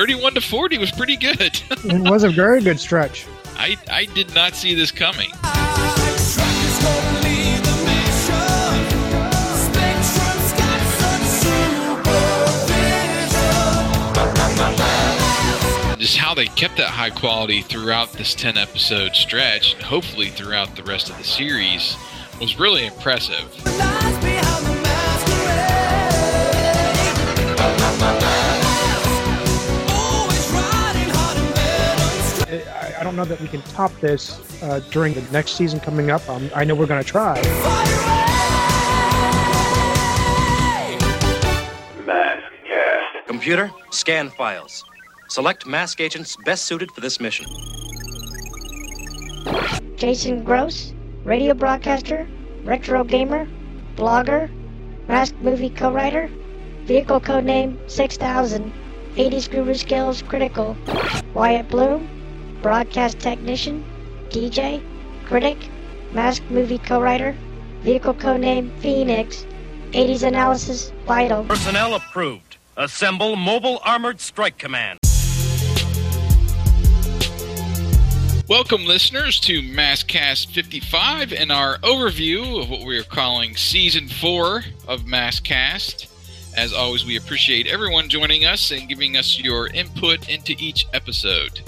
31 to 40 was pretty good. it was a very good stretch. I, I did not see this coming. Just how they kept that high quality throughout this 10 episode stretch, and hopefully throughout the rest of the series, was really impressive. Don't know that we can top this uh, during the next season coming up. Um, I know we're going to try. Mask cast. Computer, scan files. Select mask agents best suited for this mission. Jason Gross, radio broadcaster, retro gamer, blogger, mask movie co-writer, vehicle codename 6000, 80s guru skills critical, Wyatt Bloom, broadcast technician, DJ, critic, mask movie co-writer, vehicle codename Phoenix, 80s analysis vital. Personnel approved. Assemble Mobile Armored Strike Command. Welcome, listeners, to Maskcast 55 and our overview of what we are calling Season 4 of Maskcast. As always, we appreciate everyone joining us and giving us your input into each episode.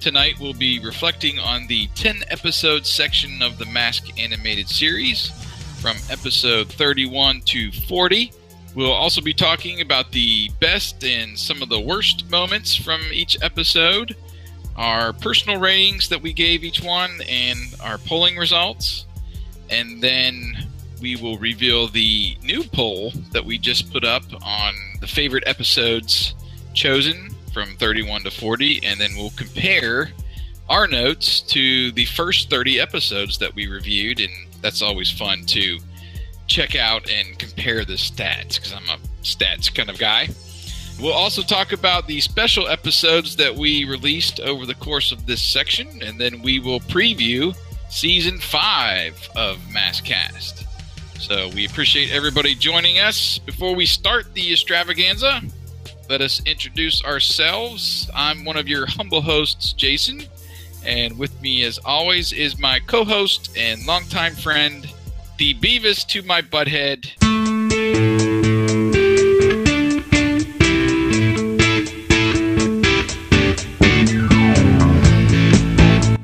Tonight, we'll be reflecting on the 10 episode section of the Mask animated series from episode 31 to 40. We'll also be talking about the best and some of the worst moments from each episode our personal ratings that we gave each one and our polling results. And then we will reveal the new poll that we just put up on the favorite episodes chosen from 31 to 40. And then we'll compare our notes to the first 30 episodes that we reviewed. And that's always fun to check out and compare the stats because I'm a stats kind of guy. We'll also talk about the special episodes that we released over the course of this section, and then we will preview season five of Maskcast. So we appreciate everybody joining us. Before we start the extravaganza, let us introduce ourselves. I'm one of your humble hosts, Jason, and with me, as always, is my co host and longtime friend, the Beavis to my Butthead.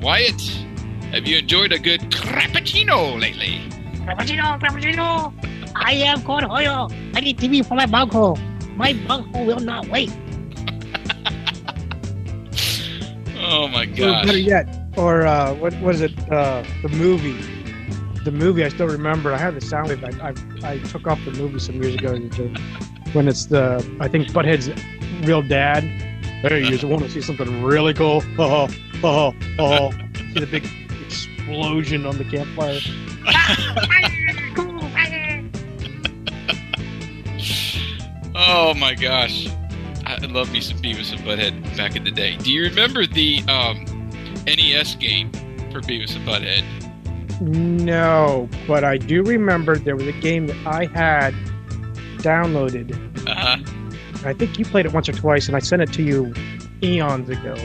Wyatt, have you enjoyed a good crappuccino lately? Frappuccino, Frappuccino! I am Hoyo. I need TV for my bunghole. My bunghole will not wait. Oh my Or gosh. better yet, or uh, what was it? Uh, the movie. The movie I still remember. I had the sound wave. I, I, I took off the movie some years ago when it's the I think Butthead's real dad. Hey, you just want to see something really cool? Oh, oh, oh! See the big explosion on the campfire. Oh my gosh. I love me some Beavis and Butthead back in the day. Do you remember the um, NES game for Beavis and Butthead? No, but I do remember there was a game that I had downloaded. Uh huh. I think you played it once or twice, and I sent it to you eons ago.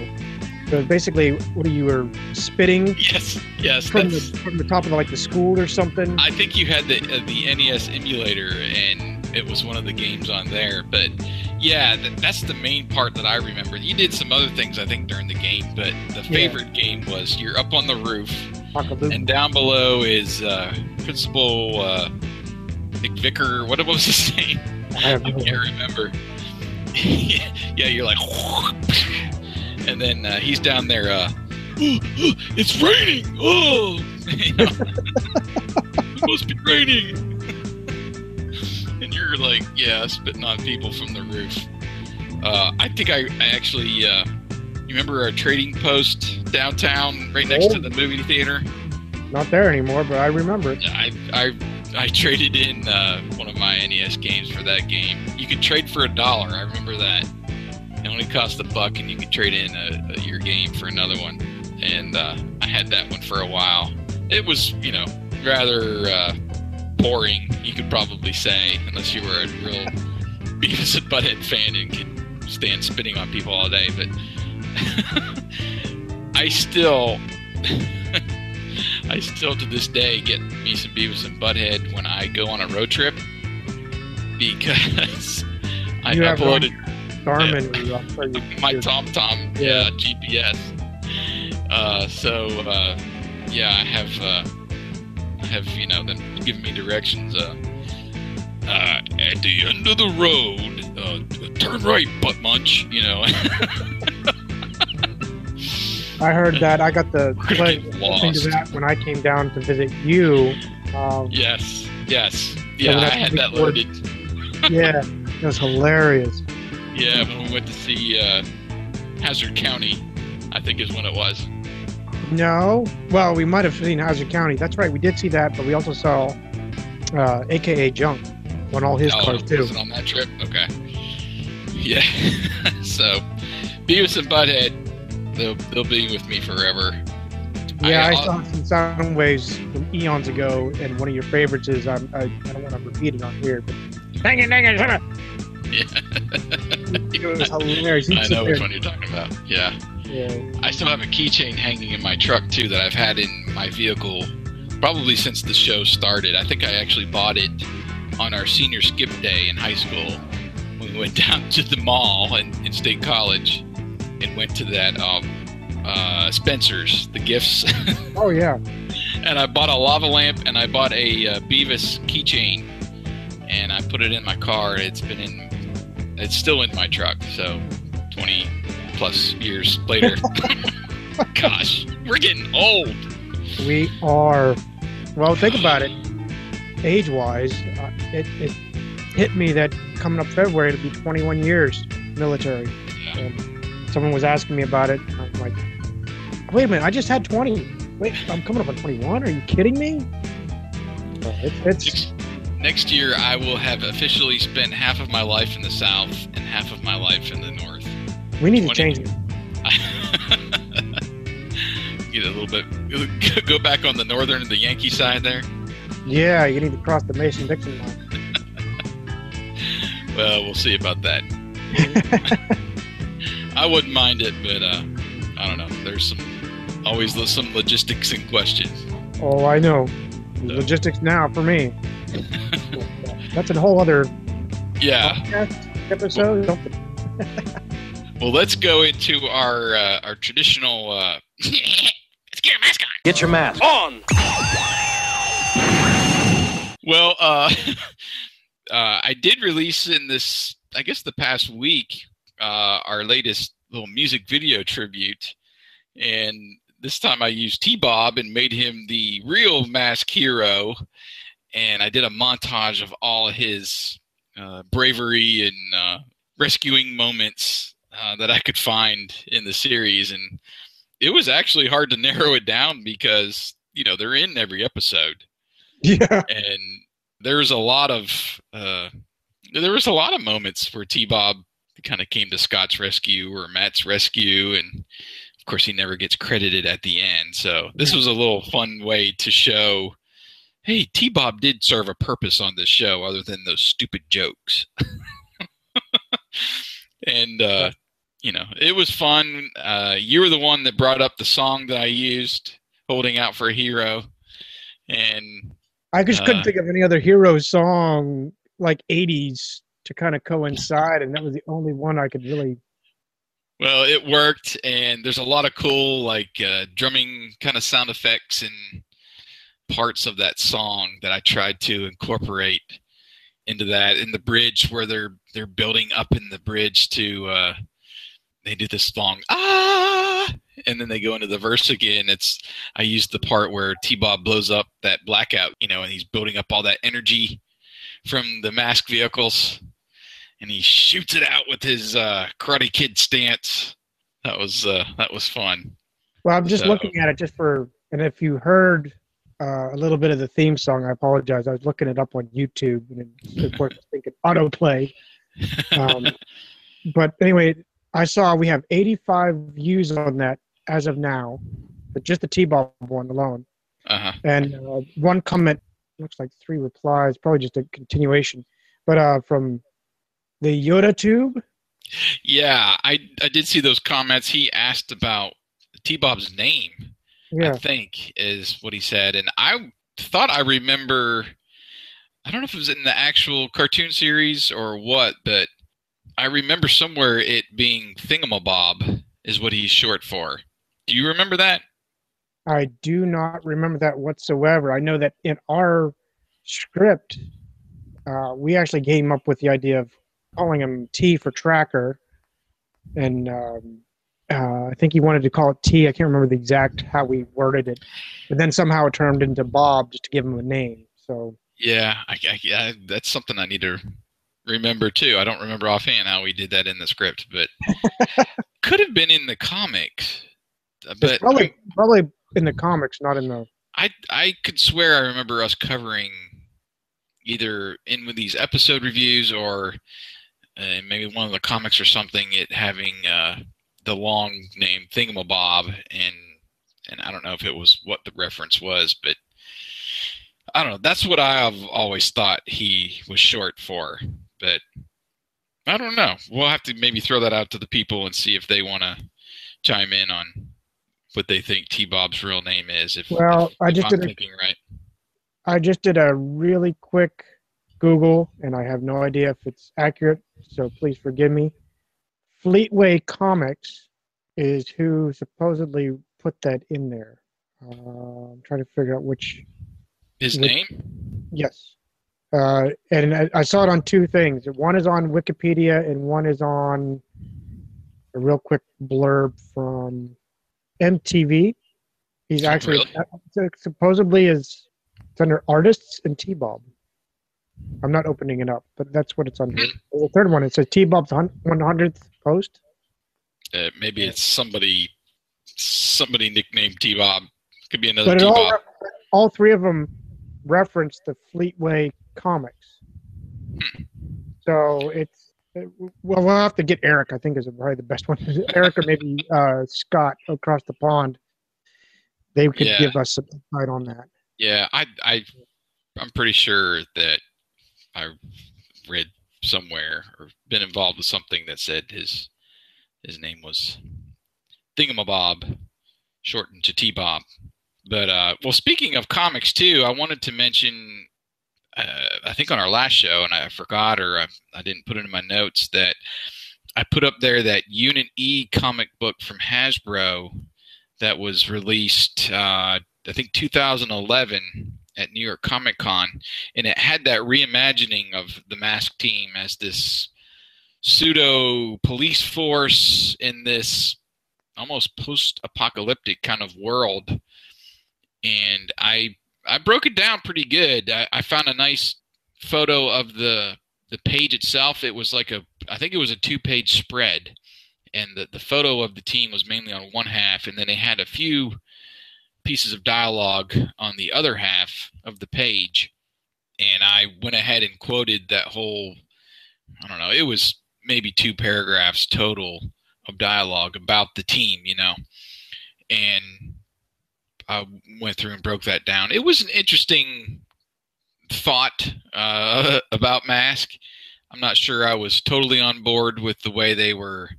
So basically, what you were spitting Yes, yes. from the from the top of the, like the school or something. I think you had the uh, the NES emulator, and it was one of the games on there. But yeah, th- that's the main part that I remember. You did some other things, I think, during the game, but the favorite game was you're up on the roof, and down below is uh, Principal uh, McVicker. What was his name? I I can't remember. yeah, you're like, and then uh, he's down there. Uh, it's raining. Oh, You know? it must be raining. Like, yeah, spitting on people from the roof. Uh, I think I, I actually. Uh, you remember our trading post downtown, right next to the movie theater? not there anymore, but I remember it. I I I traded in uh, one of my NES games for that game. You could trade for a dollar. I remember that. It only cost a buck, and you could trade in a, a, your game for another one. And uh, I had that one for a while. It was, you know, rather uh, boring. You could probably say, unless you were a real Beavis and Butthead fan and could stand spitting on people all day, but I still, I still to this day get me some Beavis and Butthead when I go on a road trip because I You uploaded Garmin. or I'm sure you- my TomTom yeah. GPS. Uh, so uh, yeah, I have uh, have you know them giving me directions. Uh, uh, at the end of the road, uh, turn right, butt munch. You know, I heard that. I got the pleasure of listening to lost. that when I came down to visit you. Um, yes, yes, yeah. I I had that loaded. yeah, it was hilarious. Yeah, when we went to see uh, Hazzard County, I think is when it was. No, well, we might have seen Hazzard County. That's right, we did see that, but we also saw uh, AKA Junk on all his oh, cars too. on that trip? Okay. Yeah. so, Beavis and Butthead, they'll they'll be with me forever. Yeah, I, I- saw some sound waves from eons ago, and one of your favorites is um, I, I don't want to repeat it on here, but dang it, dang it, shut up. Yeah. It was hilarious. I know which one you're talking about. Yeah. Yeah. I still have a keychain hanging in my truck too that I've had in my vehicle probably since the show started. I think I actually bought it on our senior skip day in high school when we went down to the mall in, in State College and went to that um, uh, Spencer's, the gifts, Oh yeah. and I bought a lava lamp and I bought a uh, Beavis keychain and I put it in my car. It's been in, it's still in my truck. So 20 plus years later. Gosh, we're getting old. We are. Well, think about it. Age wise, uh, it, it hit me that coming up February it'll be 21 years military. And someone was asking me about it. I'm like, wait a minute, I just had 20. Wait, I'm coming up on 21. Are you kidding me? It's Next year, I will have officially spent half of my life in the South and half of my life in the North. We need to change it. Get a little bit, go back on the northern, the Yankee side there. Yeah, you need to cross the Mason Dixon line. Well, we'll see about that. I wouldn't mind it, but uh, I don't know. There's some always some logistics and questions. Oh, I know. Logistics now for me. That's a whole other Yeah. episode. Don't- Well, let's go into our uh, our traditional. Uh, let's get a mask on. Get your mask. On! Well, uh, uh, I did release in this, I guess, the past week, uh, our latest little music video tribute, and this time I used T Bob and made him the real mask hero, and I did a montage of all his uh, bravery and uh, rescuing moments uh, that I could find in the series, and it was actually hard to narrow it down because you know they're in every episode Yeah. and there was a lot of uh, there was a lot of moments where T Bob kind of came to Scott's rescue or Matt's rescue, and of course he never gets credited at the end. So this was a little fun way to show, hey, T Bob did serve a purpose on this show other than those stupid jokes. and uh, you know, it was fun. Uh, you were the one that brought up the song that I used, "Holding Out for a Hero," and I just couldn't Uh, think of any other hero song like 80s to kind of coincide, and that was the only one I could really. Well, it worked, and there's a lot of cool like uh, drumming kind of sound effects and parts of that song that I tried to incorporate into that. In the bridge where they're they're building up in the bridge to uh, they do this song ah, and then they go into the verse again. It's I used the part where T Bob blows up that blackout, you know, and he's building up all that energy from the mask vehicles and he shoots it out with his uh, Karate Kid stance. That was uh, that was fun. Well, I'm just So- looking at it just for, and if you heard uh, a little bit of the theme song, I apologize. I was looking it up on YouTube, and it, of course, I think it autoplay. Um, but anyway, I saw we have 85 views on that as of now, but just the T-Bob one alone. Uh huh. and uh, one comment looks like three replies probably just a continuation but uh from the yoda tube Yeah, I I did see those comments. He asked about T Bob's name. I think is what he said, and I thought I remember. I don't know if it was in the actual cartoon series or what, but I remember somewhere it being Thingamabob is what he's short for. Do you remember that? I do not remember that whatsoever. I know that in our script, uh, we actually came up with the idea of calling him T for Tracker, and um, uh, I think he wanted to call it T. I can't remember the exact how we worded it, but then somehow it turned into Bob just to give him a name. So Yeah, I, I, yeah, that's something I need to remember too. I don't remember offhand how we did that in the script, but could have been in the comics. it's But probably probably in the comics, not in the. I I could swear I remember us covering either in with these episode reviews or uh, maybe one of the comics or something. It having uh, the long name Thingamabob, and and I don't know if it was what the reference was, but I don't know. That's what I've always thought he was short for, but I don't know. We'll have to maybe throw that out to the people and see if they want to chime in on what they think T Bob's real name is. If Well, if, I just did a- right. I just did a really quick Google, and I have no idea if it's accurate, so please forgive me. Fleetway Comics is who supposedly put that in there. Uh, I'm trying to figure out which. His Which- name? Yes. Uh, and I, I saw it on two things. One is on Wikipedia, and one is on a real quick blurb from MTV. He's actually Really? supposedly is it's under artists and T Bob. I'm not opening it up, but that's what it's under. The third one it says T Bob's 100th post. Uh, maybe it's somebody somebody nicknamed T Bob. Could be another T all, all three of them reference the Fleetway comics. So it's it- well, we'll have to get Eric. I think is probably the best one. Eric or maybe uh, Scott across the pond. They could Yeah. give us some insight on that. Yeah, I I I'm pretty sure that I read somewhere or been involved with something that said his his name was Thingamabob, shortened to T Bob. But uh, well, speaking of comics too, I wanted to mention. Uh, I think on our last show, and I forgot or I, I didn't put it in my notes that I put up there that Unit E comic book from Hasbro that was released. Uh, I think 2011 at New York Comic Con, and it had that reimagining of the Mask Team as this pseudo police force in this almost post-apocalyptic kind of world. And I I broke it down pretty good. I, I found a nice photo of the the page itself. It was like a I think it was a two-page spread, and the the photo of the team was mainly on one half, and then they had a few pieces of dialogue on the other half of the page. And I went ahead and quoted that whole, I don't know, it was maybe two paragraphs total of dialogue about the team, you know. And I went through and broke that down. It was an interesting thought uh, about Mask. I'm not sure I was totally on board with the way they were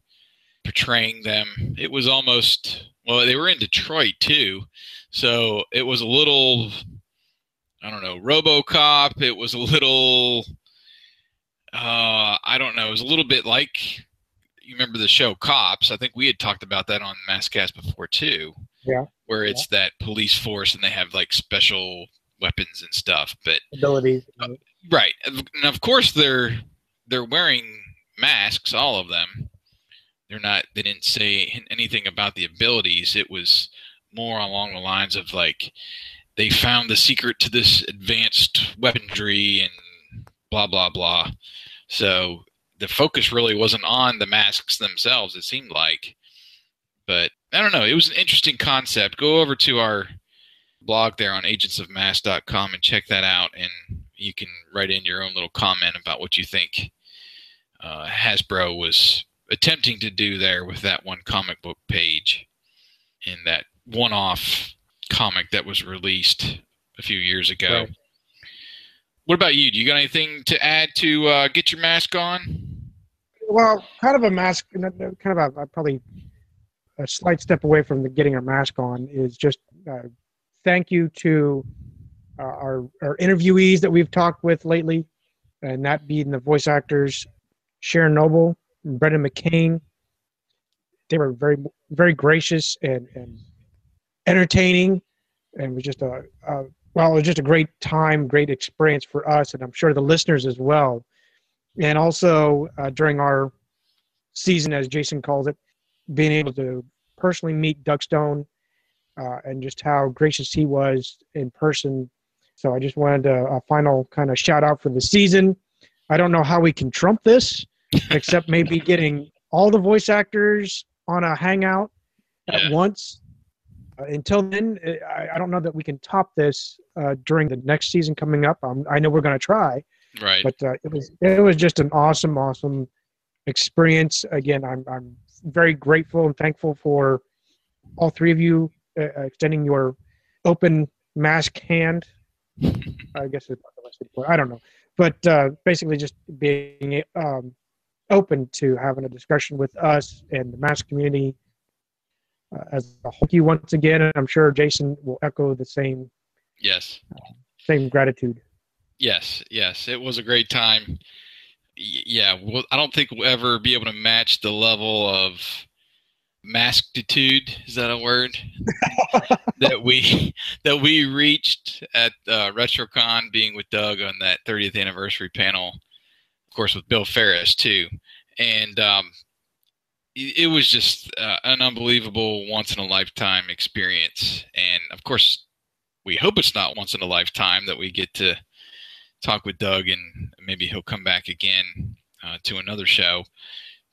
portraying them. It was almost well, they were in Detroit too, so it was a little I don't know, RoboCop. It was a little uh I don't know, it was a little bit like you remember the show Cops. I think we had talked about that on Maskcast before too. Yeah. Where it's that police force and they have like special weapons and stuff, but Abilities. Uh, right, and of course they're they're wearing masks, all of them. They're not. They didn't say anything about the abilities. It was more along the lines of like they found the secret to this advanced weaponry and blah blah blah. So the focus really wasn't on the masks themselves. It seemed like, but I don't know. It was an interesting concept. Go over to our blog there on agentsofmask.com and check that out and you can write in your own little comment about what you think uh, Hasbro was attempting to do there with that one comic book page in that one-off comic that was released a few years ago. Right. What about you? Do you got anything to add to uh, get your mask on? well, kind of a mask, kind of a, a probably a slight step away from getting our mask on is just uh, thank you to uh, our our interviewees that we've talked with lately, and that being the voice actors Sharon Noble, and Brendan McKane. They were very very gracious and and entertaining, and it was just a, a well, it was just a great time, great experience for us, and I'm sure the listeners as well. And also uh, during our season, as Jason calls it, being able to personally meet Doug Stone uh, and just how gracious he was in person. So I just wanted a, a final kind of shout out for the season. I don't know how we can trump this, except maybe getting all the voice actors on a hangout at once. Uh, until then, I, I don't know that we can top this uh, during the next season coming up. Um, I know we're going to try, Right. but uh, it was it was just an awesome, awesome experience. Again, I'm I'm very grateful and thankful for all three of you uh, uh, extending your open mask hand. I guess it's not the best way to put it. I don't know, but uh, basically just being um, open to having a discussion with us and the mask community uh, as a whole. You once again, and I'm sure Jason will echo the same yes. same gratitude. Yes, yes, it was a great time. Yeah, well, I don't think we'll ever be able to match the level of maskitude. Is that a word that we that we reached at uh, RetroCon, being with Doug on that 30th anniversary panel, of course with Bill Ferris too, and um, it, it was just uh, an unbelievable once in a lifetime experience. And of course, we hope it's not once in a lifetime that we get to talk with Doug, and maybe he'll come back again uh, to another show.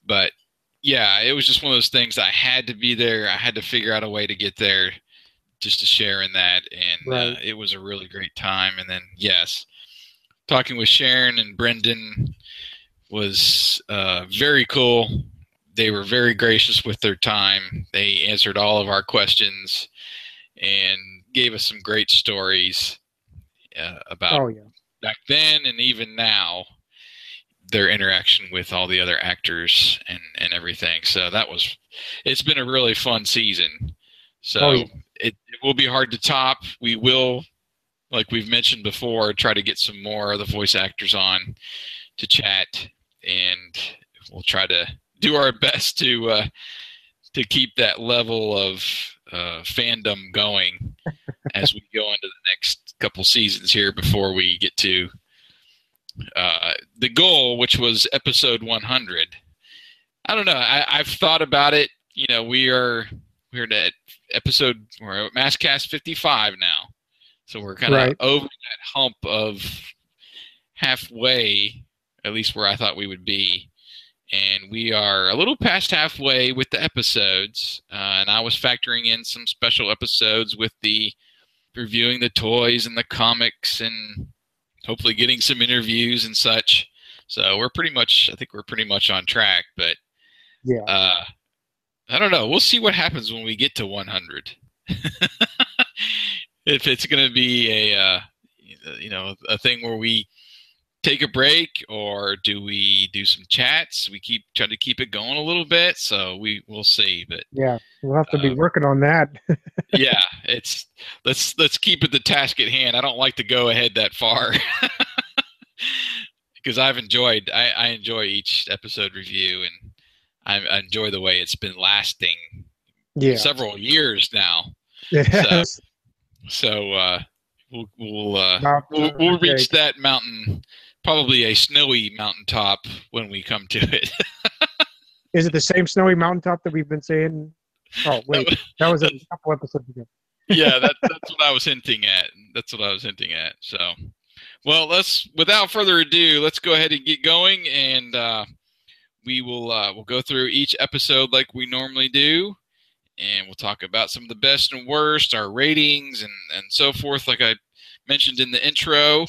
But yeah, it was just one of those things. I had to be there. I had to figure out a way to get there, just to share in that, and uh, it was a really great time. And then yes, talking with Sharon and Brendan was uh, very cool. They were very gracious with their time. They answered all of our questions and gave us some great stories uh, about Oh yeah. Back then and even now their interaction with all the other actors and and everything. So that was it's been a really fun season. So Oh, yeah. it, it will be hard to top. We will like we've mentioned before try to get some more of the voice actors on to chat and we'll try to do our best to uh to keep that level of uh, fandom going as we go into the next couple seasons here before we get to uh, the goal, which was episode 100. I don't know. I, I've thought about it. You know, we are we're at episode we're at Maskcast 55 now, so we're kind of Right. over that hump of halfway, at least where I thought we would be. And we are a little past halfway with the episodes, uh, and I was factoring in some special episodes with the reviewing the toys and the comics and hopefully getting some interviews and such. So we're pretty much, I think we're pretty much on track. But Yeah. uh, I don't know. We'll see what happens when we get to 100. if it's going to be a, uh, you know, a thing where we take a break or do we do some chats? We keep try to keep it going a little bit. So we we'll see. But Yeah. We'll have to be Uh, working on that. yeah, it's let's let's keep it the task at hand. I don't like to go ahead that far because I've enjoyed I, I enjoy each episode review and I, I enjoy the way it's been lasting yeah. several years now. Yes. So uh, we'll we'll, uh, we'll uh, we'll reach that mountain, probably a snowy mountaintop when we come to it. Is it the same snowy mountaintop that we've been saying? Oh wait, that was a couple episodes ago. yeah, that, that's what I was hinting at. That's what I was hinting at. So, well, let's without further ado, let's go ahead and get going, and uh, we will uh, we'll go through each episode like we normally do, and we'll talk about some of the best and worst, our ratings, and and so forth, like I mentioned in the intro,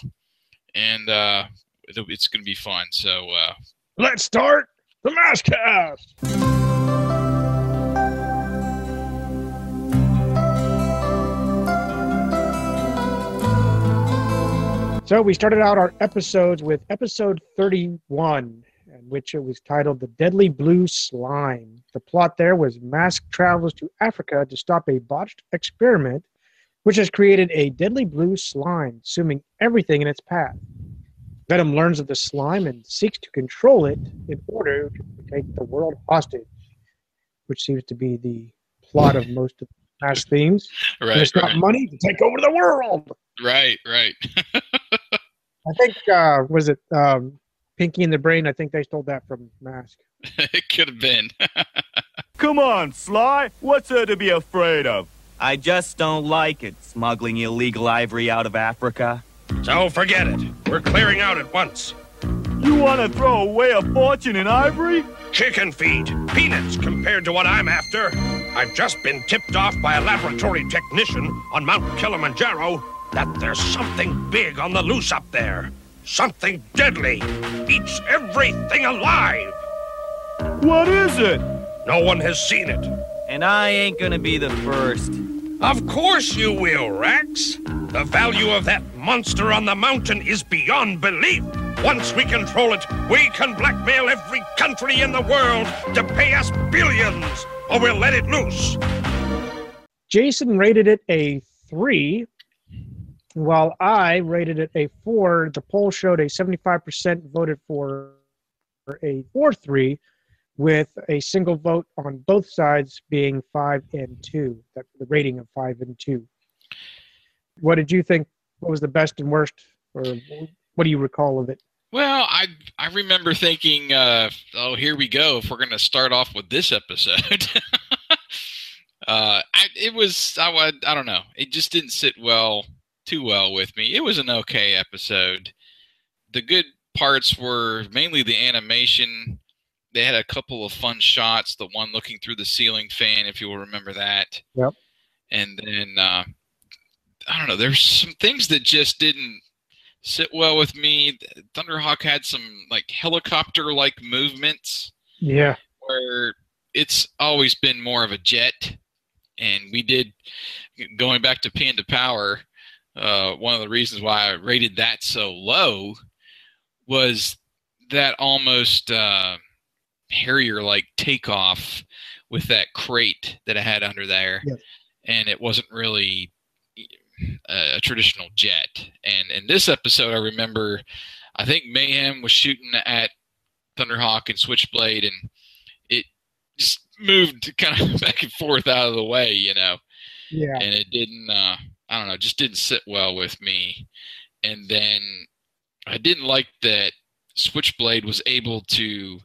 and uh, it's going to be fun. So, uh, Let's start the Maskcast. So we started out our episodes with episode 31, in which it was titled The Deadly Blue Slime. The plot there was Mask travels to Africa to stop a botched experiment which has created a deadly blue slime, consuming everything in its path. Venom learns of the slime and seeks to control it in order to take the world hostage, which seems to be the plot of most of the Mask themes. Right. It's got right. money to take over the world. Right. Right. I think uh, was it um, Pinky and the Brain? I think they stole that from Mask. it could have been. Come on, Sly. What's there to be afraid of? I just don't like it, smuggling illegal ivory out of Africa. So forget it. We're clearing out at once. You want to throw away a fortune in ivory? Chicken feed. Peanuts compared to what I'm after. I've just been tipped off by a laboratory technician on Mount Kilimanjaro that there's something big on the loose up there. Something deadly. Eats everything alive. What is it? No one has seen it. And I ain't gonna be the first. Of course you will, Rax. The value of that monster on the mountain is beyond belief. Once we control it, we can blackmail every country in the world to pay us billions, or we'll let it loose. Jason rated it a three, while I rated it a four. The poll showed a 75% voted for a 4 3, with a single vote on both sides being 5 and 2. That the rating of 5 and 2. What did you think? What was the best and worst? Or what do you recall of it? Well, I I remember thinking, uh, oh, here we go. If we're going to start off with this episode, uh, I, it was I I don't know. It just didn't sit well too well with me. It was an okay episode. The good parts were mainly the animation. They had a couple of fun shots. The one looking through the ceiling fan, if you will remember that. Yep. And then uh, I don't know. There's some things that just didn't sit well with me. Thunderhawk had some like helicopter like movements Yeah. where it's always been more of a jet. And we did, going back to Panda Power, uh, one of the reasons why I rated that so low was that almost uh, Harrier like takeoff with that crate that I had under there. Yes. And it wasn't really a, a traditional jet. And in this episode, I remember, I think Mayhem was shooting at Thunderhawk and Switchblade, and it just moved kind of back and forth out of the way, you know. Yeah. And it didn't, uh, I don't know, just didn't sit well with me. And then I didn't like that Switchblade was able to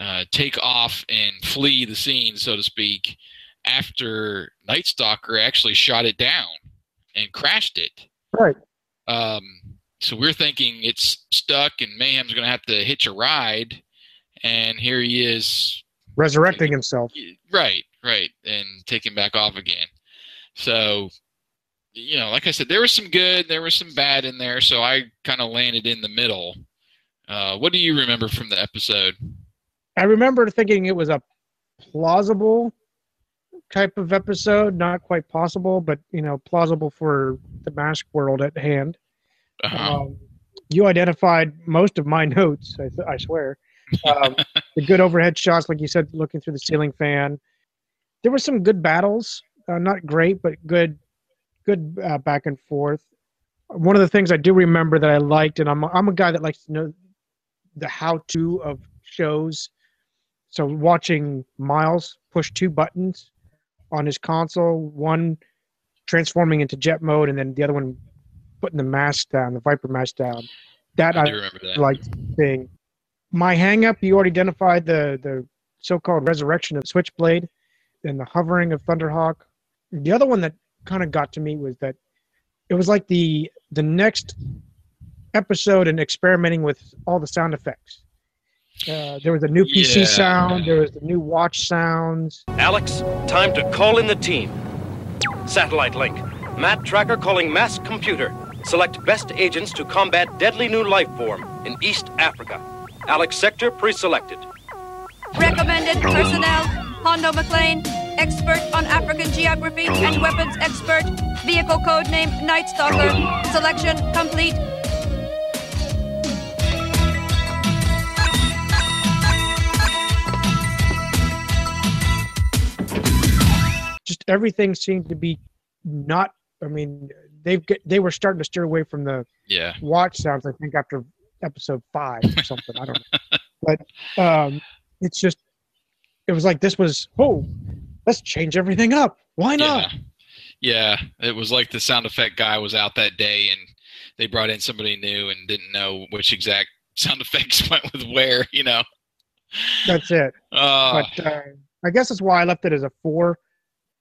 uh, take off and flee the scene, so to speak, after Night Stalker actually shot it down and crashed it. Right. Um, so we're thinking it's stuck and Mayhem's going to have to hitch a ride, and here he is. Resurrecting himself. Right, right, and taking back off again. So, you know, like I said, there was some good, there was some bad in there. So I kind of landed in the middle. Uh, what do you remember from the episode? I remember thinking it was a plausible type of episode, not quite possible, but you know, plausible for the mask world at hand. Uh-huh. Um, you identified most of my notes. I, th- I swear. Um, the good overhead shots, like you said, looking through the ceiling fan. There were some good battles, uh, not great, but good, good uh, back and forth. One of the things I do remember that I liked, and I'm I'm a guy that likes to know the how-to of shows. So watching Miles push two buttons on his console, one transforming into jet mode, and then the other one putting the mask down, the Viper mask down. That I I, do remember that. liked seeing. My hang up, you already identified the the so-called resurrection of Switchblade and the hovering of Thunderhawk. The other one that kind of got to me was that it was like the the next episode and experimenting with all the sound effects. Uh, there was a new PC Yeah. sound. There was the new watch sounds. Alex, time to call in the team. Satellite link. Matt Trakker calling Mask Computer. Select best agents to combat deadly new life form in East Africa. Alex sector pre-selected. Recommended personnel Hondo MacLean, expert on African geography and weapons expert. Vehicle code name Night Stalker. Selection complete. Everything seemed to be not. I mean, they've get, they were starting to steer away from the Yeah. watch sounds. I think after episode five or something. I don't know, but um, it's just it was like this was oh, let's change everything up. Why not? Yeah. Yeah. It was like the sound effect guy was out that day and they brought in somebody new and didn't know which exact sound effects went with where, you know. That's it. Uh, but uh, I guess that's why I left it as a four.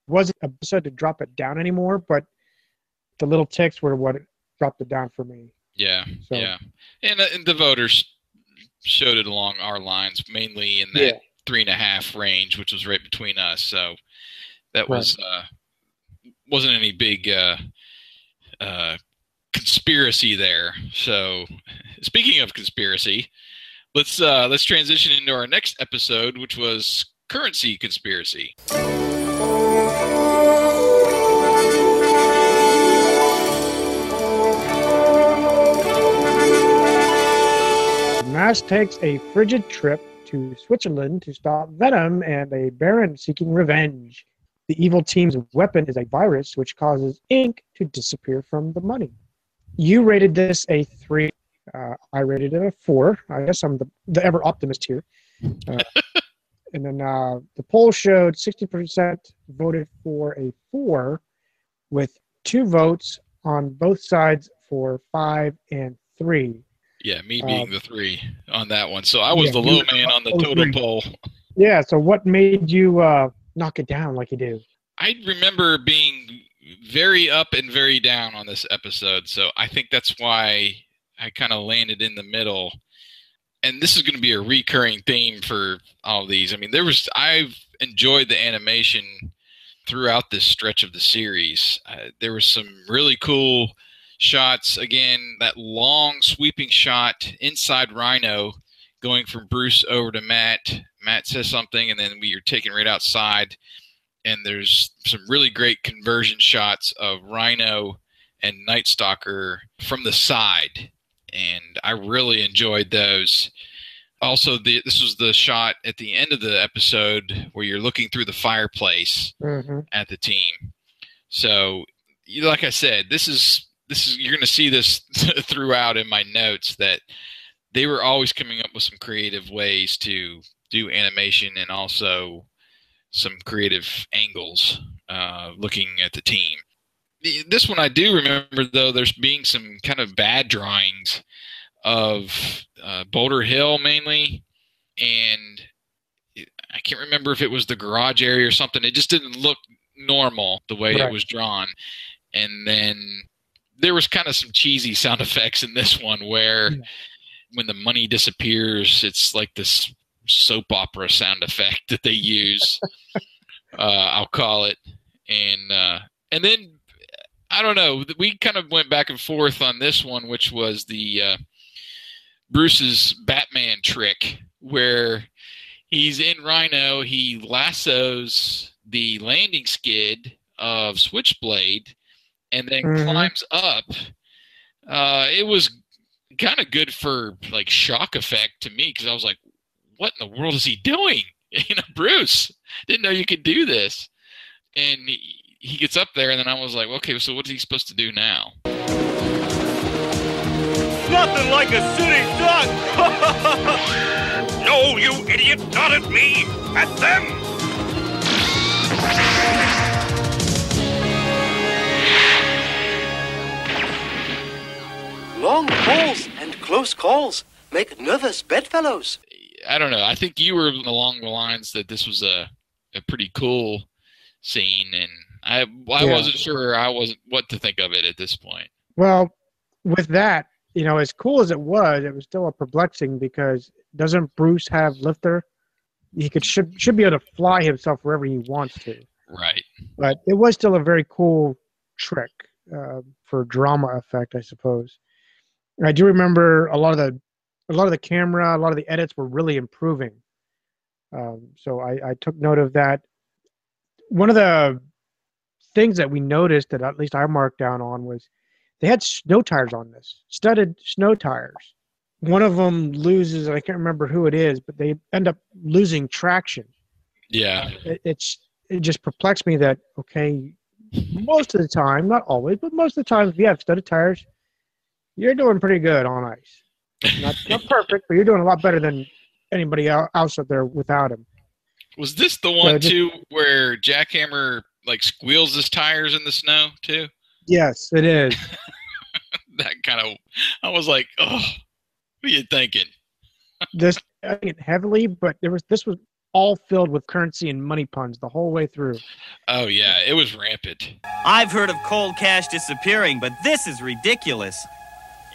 Wasn't episode to drop it down anymore, but the little ticks were what dropped it down for me. yeah. So- Yeah. And, uh, and the voters showed it along our lines, mainly in that Yeah. three and a half range, which was right between us. So that was uh, wasn't any big uh, uh, conspiracy there. So speaking of conspiracy, let's uh, let's transition into our next episode, which was currency conspiracy. Mask takes a frigid trip to Switzerland to stop Venom and a Baron seeking revenge. The evil team's weapon is a virus which causes ink to disappear from the money. You rated this a three. Uh, I rated it a four. I guess I'm the, the ever optimist here. Uh, and then uh, the poll showed 60% voted for a four, with two votes on both sides for five and three. Yeah, me being Um, the three on that one. So I was yeah, the low man on the total three. poll. Yeah. So what made you uh, knock it down like you do? I remember being very up and very down on this episode, so I think that's why I kind of landed in the middle. And this is going to be a recurring theme for all these. I mean, there was I've enjoyed the animation throughout this stretch of the series. Uh, there was some really cool shots. Again, that long sweeping shot inside Rhino, going from Bruce over to Matt. Matt says something, and then we are taken right outside and there's some really great conversion shots of Rhino and Night Stalker from the side, and I really enjoyed those. Also, the, this was the shot at the end of the episode where you're looking through the fireplace Mm-hmm. at the team. So, like I said, this is this is you're going to see this throughout in my notes that they were always coming up with some creative ways to do animation and also some creative angles uh, looking at the team. This one I do remember though. There's being some kind of bad drawings of uh, Boulder Hill mainly, and I can't remember if it was the garage area or something. It just didn't look normal the way Right. it was drawn. And then there was kind of some cheesy sound effects in this one where when the money disappears, it's like this soap opera sound effect that they use. uh, I'll call it, and uh, and then I don't know. We kind of went back and forth on this one, which was the uh, Bruce's Batman trick, where he's in Rhino, he lassos the landing skid of Switchblade, and then Mhm. climbs up. Uh, it was kind of good for like shock effect to me because I was like, "What in the world is he doing?" You know, Bruce didn't know you could do this, and he, he gets up there, and then I was like, "Okay, so what's he supposed to do now?" Nothing like a sitting duck! No, you idiot! Not at me! At them! Long calls and close calls make nervous bedfellows. I don't know. I think you were along the lines that this was a a pretty cool scene, and I I Yeah. wasn't sure I wasn't what to think of it at this point. Well, with that, you know, as cool as it was, it was still a perplexing because doesn't Bruce have lifter? He could should should be able to fly himself wherever he wants to. Right. But it was still a very cool trick uh, for drama effect, I suppose. I do remember a lot of the a lot of the camera, a lot of the edits were really improving. Um, so I, I took note of that. One of the things that we noticed that at least I marked down on was they had snow tires on this, studded snow tires. One of them loses, I can't remember who it is, but they end up losing traction. Yeah. It, it's it just perplexed me that okay, most of the time, not always, but most of the time, if you have studded tires, you're doing pretty good on ice. Not not perfect, but you're doing a lot better than anybody else out there without him. Was this the one just- too where Jackhammer like squeals his tires in the snow too? Yes, it is. That kind of I was like, oh, what are you thinking? this I think it heavily, but there was this was all filled with currency and money puns the whole way through. Oh yeah, it was rampant. I've heard of cold cash disappearing, but this is ridiculous.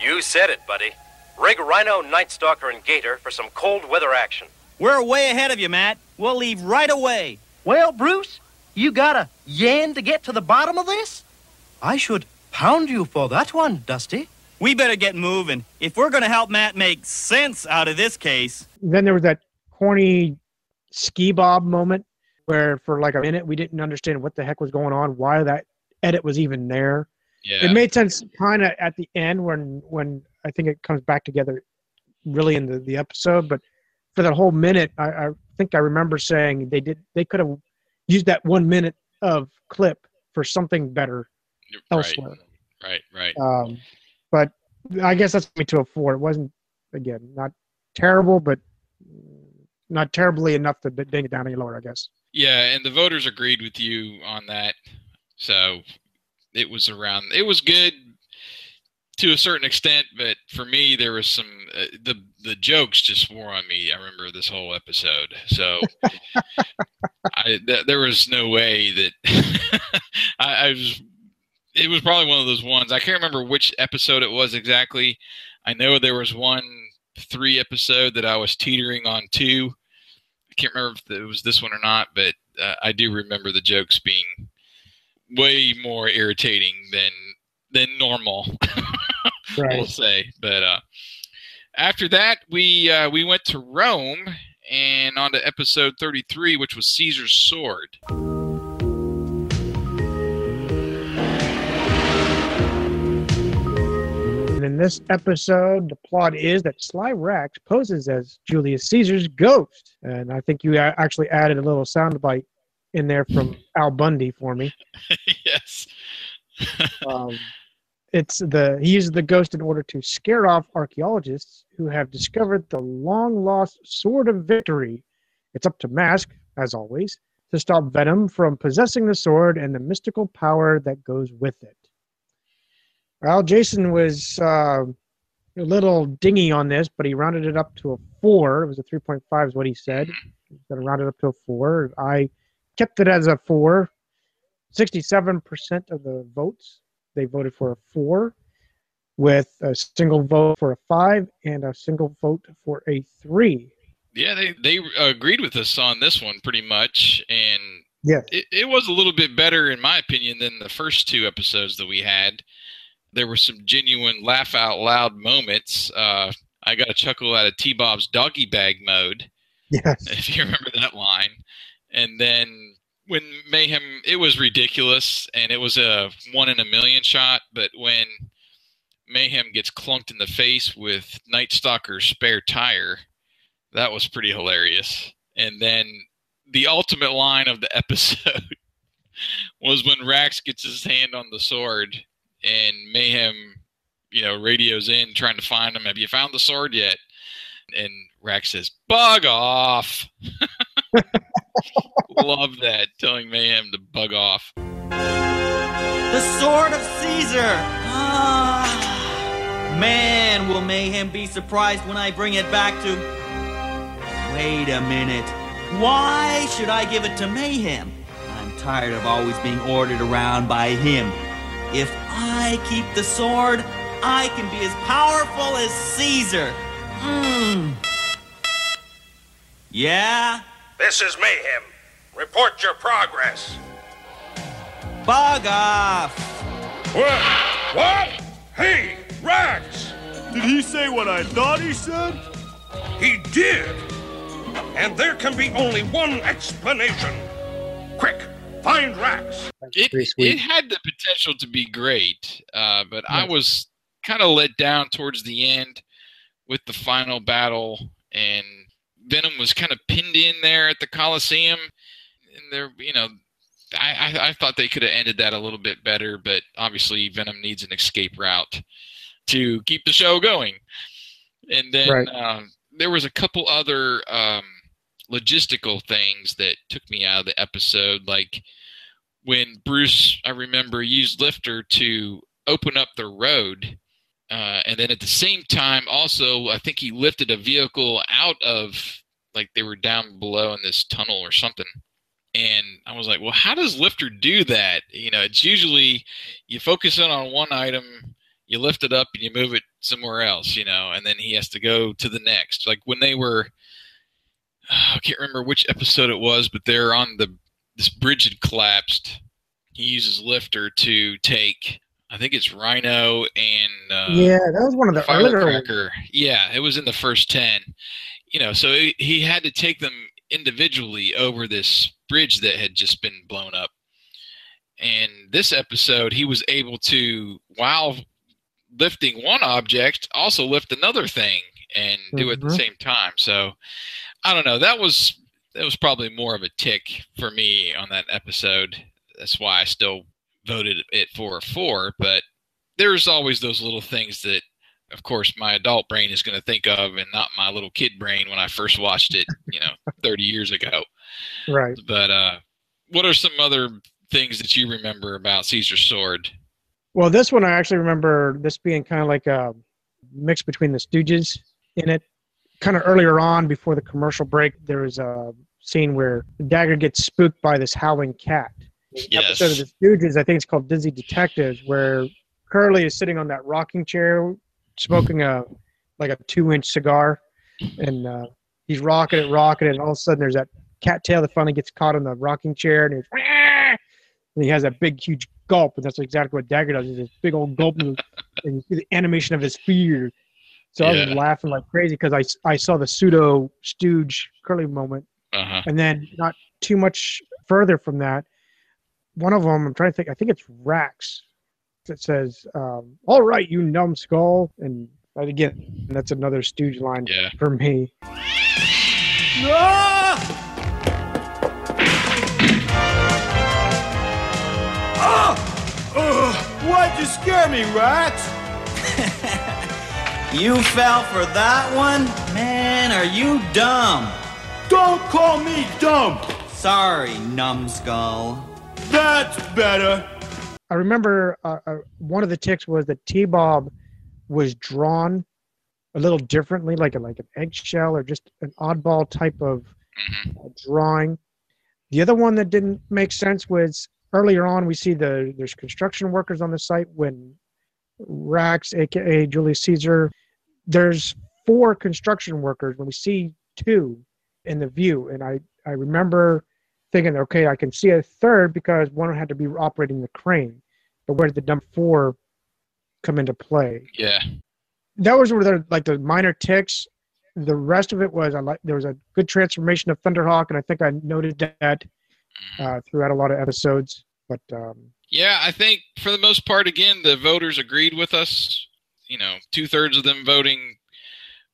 You said it, buddy. Rig Rhino, Night Stalker, and Gator for some cold weather action. We're way ahead of you, Matt. We'll leave right away. Well, Bruce, you got a yen to get to the bottom of this? I should pound you for that one, Dusty. We better get moving if we're going to help Matt make sense out of this case. Then there was that corny ski bob moment where for like a minute we didn't understand what the heck was going on, why that edit was even there. Yeah. It made sense kind of at the end when when I think it comes back together really in the, the episode, but for that whole minute, I, I think I remember saying they did they could have used that one minute of clip for something better elsewhere. Right, right. Um, but I guess that's me to a four. It wasn't again not terrible, but not terribly enough to ding it down any lower. I guess. Yeah, and the voters agreed with you on that. So it was around. It was good to a certain extent, but for me, there was some uh, the the jokes just wore on me. I remember this whole episode, so I th- there was no way that I, I was. It was probably one of those ones. I can't remember which episode it was exactly. I know there was one three episode that I was teetering on two. I can't remember if it was this one or not, but uh, I do remember the jokes being way more irritating than than normal. we'll say. But uh, after that, we uh, we went to Rome and on to episode thirty three, which was Caesar's sword. And in this episode, the plot is that Sly Rax poses as Julius Caesar's ghost, and I think you actually added a little soundbite in there from Al Bundy for me. yes. um, it's the he uses the ghost in order to scare off archaeologists who have discovered the long lost sword of victory. It's up to Mask, as always, to stop Venom from possessing the sword and the mystical power that goes with it. Well, Jason was uh, a little dingy on this, but he rounded it up to a four. It was a 3.5, is what he said. He's going to round it up to a four. I kept it as a four. 67% of the votes, they voted for a four, with a single vote for a five and a single vote for a three. Yeah, they they agreed with us on this one pretty much, and Yes. it, it was a little bit better in my opinion than the first two episodes that we had. There were some genuine laugh out loud moments. Uh, I got a chuckle out of T Bob's doggy bag mode. Yes. if you remember that line. And then when Mayhem, it was ridiculous, and it was a one in a million shot. But when Mayhem gets clunked in the face with Night Stalker's spare tire, that was pretty hilarious. And then the ultimate line of the episode was when Rax gets his hand on the sword, and Mayhem, you know, radios in trying to find him. Have you found the sword yet? And Rax says, "Bug off." Love that, telling Mayhem to bug off. The sword of Caesar! Ah, man, will Mayhem be surprised when I bring it back to. Wait a minute. Why should I give it to Mayhem? I'm tired of always being ordered around by him. If I keep the sword, I can be as powerful as Caesar. Mmm. Yeah? This is Mayhem. Report your progress. Bug off! What? What? Hey, Rax! Did he say what I thought he said? He did. And there can be only one explanation. Quick, find Rax. It, it had the potential to be great, uh, but I was kind of let down towards the end with the final battle, and Venom was kind of pinned in there at the Coliseum. And there, you know, I, I, I thought they could have ended that a little bit better, but obviously Venom needs an escape route to keep the show going. And then Right. um, there was a couple other um, logistical things that took me out of the episode, like when Bruce, I remember, used Lifter to open up the road. Uh, and then at the same time, also, I think he lifted a vehicle out of, like, they were down below in this tunnel or something. And I was like, well, how does Lifter do that? You know, it's usually you focus in on one item, you lift it up, and you move it somewhere else, you know, and then he has to go to the next. Like when they were, I can't remember which episode it was, but they're on the this bridge had collapsed. He uses Lifter to take, I think it's Rhino and uh, yeah, that was one of the earlier. Firecracker. Yeah, it was in the first ten. You know, so he, he had to take them individually over this bridge that had just been blown up. And this episode, he was able to, while lifting one object, also lift another thing and do it at the Mhm. same time. So I don't know. That was that was probably more of a tick for me on that episode. That's why I still voted it for a four. But there's always those little things that, of course, my adult brain is going to think of, and not my little kid brain when I first watched it, you know, 30 years ago. Right. But uh, what are some other things that you remember about Caesar's sword? Well, this one I actually remember this being kind of like a mix between the Stooges in it. Kind of earlier on, before the commercial break, there was a scene where Dagger gets spooked by this howling cat. Yes. episode of the Stooges, I think it's called Dizzy Detectives, where Curly is sitting on that rocking chair, smoking a like a two-inch cigar, and uh, he's rocking it, rocking it, and all of a sudden there's that cat tail that finally gets caught on the rocking chair, and he's and he has that big, huge gulp, and that's exactly what Dagger does. Is this big old gulp, and and you see the animation of his fear. So I was laughing like crazy because I, I saw the pseudo stooge curly moment, Uh-huh. and then not too much further from that, one of them I'm trying to think. I think it's Rax that says, um, "All right, you numbskull," and that again, that's another stooge line Yeah. for me. Why'd you scare me, Rax? you fell for that one? Man, are you dumb? Don't call me dumb. Sorry, numbskull. That's better. I remember uh, uh, one of the ticks was that T-Bob was drawn a little differently, like a, like an eggshell or just an oddball type of uh, drawing. The other one that didn't make sense was earlier on we see the there's construction workers on the site when Rax, aka Julius Caesar, there's four construction workers when we see two in the view, and I I remember thinking, okay, I can see a third because one had to be operating the crane. But where did the number four come into play? Yeah. That was where the like the minor ticks. The rest of it was I like there was a good transformation of Thunderhawk, and I think I noted that uh, throughout a lot of episodes. But um, Yeah, I think for the most part, again, the voters agreed with us. You know, two thirds of them voting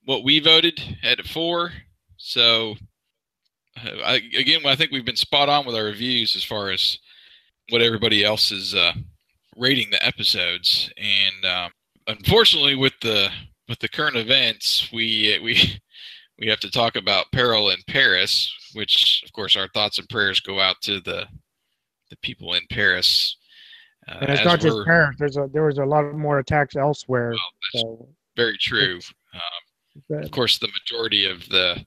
what we voted at four. So, I, again, I think we've been spot on with our reviews as far as what everybody else is uh, rating the episodes. And um, unfortunately, with the with the current events, we we we have to talk about Peril in Paris, which, of course, our thoughts and prayers go out to the the people in Paris. Uh, and it's not just Paris. There's a there was a lot more attacks elsewhere. so Very true. Um, of course, the majority of the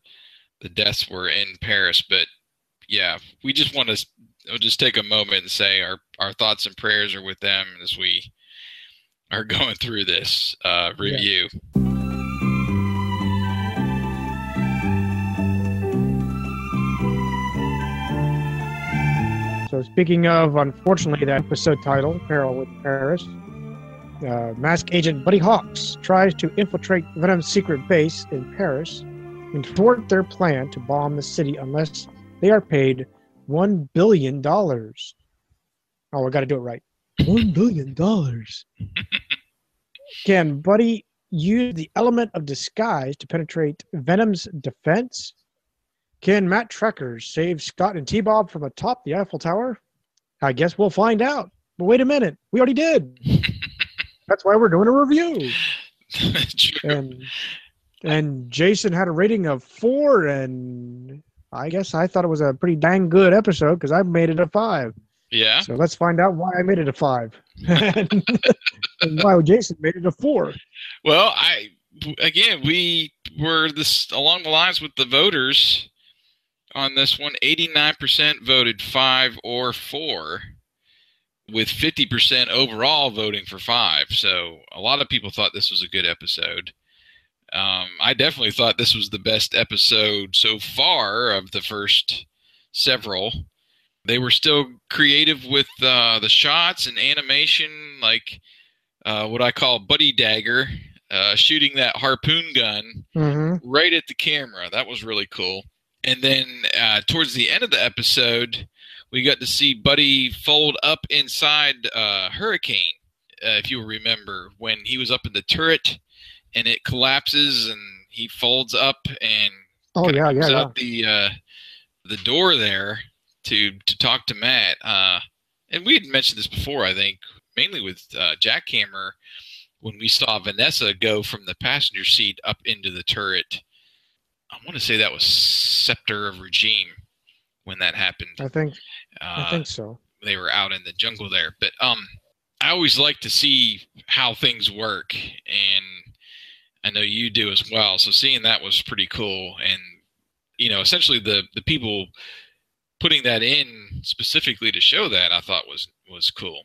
the deaths were in Paris, but yeah, we just want to we'll just take a moment and say our our thoughts and prayers are with them as we are going through this uh, review. So speaking of, unfortunately, that episode title, Peril in Paris, uh, mask agent Buddy Hawks tries to infiltrate Venom's secret base in Paris and thwart their plan to bomb the city unless they are paid one billion dollars. Oh, I got to do it right. One billion dollars. Can Buddy use the element of disguise to penetrate Venom's defense? Can Matt Trakkers save Scott and T-Bob from atop the Eiffel Tower? I guess we'll find out. But wait a minute, we already did. That's why we're doing a review. and and Jason had a rating of four, and I guess I thought it was a pretty dang good episode because I made it a five. Yeah. So let's find out why I made it a five, and, why Jason made it a four. Well, I again we were this along the lines with the voters on this one. Eighty nine percent voted five or four, with fifty percent overall voting for five. So a lot of people thought this was a good episode. Um, I definitely thought this was the best episode so far of the first several. They were still creative with uh, the shots and animation, like uh, what I call Buddy Dagger, uh, shooting that harpoon gun Mm-hmm. right at the camera. That was really cool. And then uh, towards the end of the episode, we got to see Buddy fold up inside uh, Hurricane. Uh, if you remember, when he was up in the turret and it collapses and he folds up and Oh yeah, yeah, yeah. out the uh, the door there to to talk to Matt. Uh, and we had mentioned this before, I think, mainly with uh, Jackhammer when we saw Vanessa go from the passenger seat up into the turret. I want to say that was Scepter of Regime when that happened. I think Uh, I think so. they were out in the jungle there. But um, I always like to see how things work, and I know you do as well. So seeing that was pretty cool, and you know, essentially the the people putting that in specifically to show that I thought was was cool.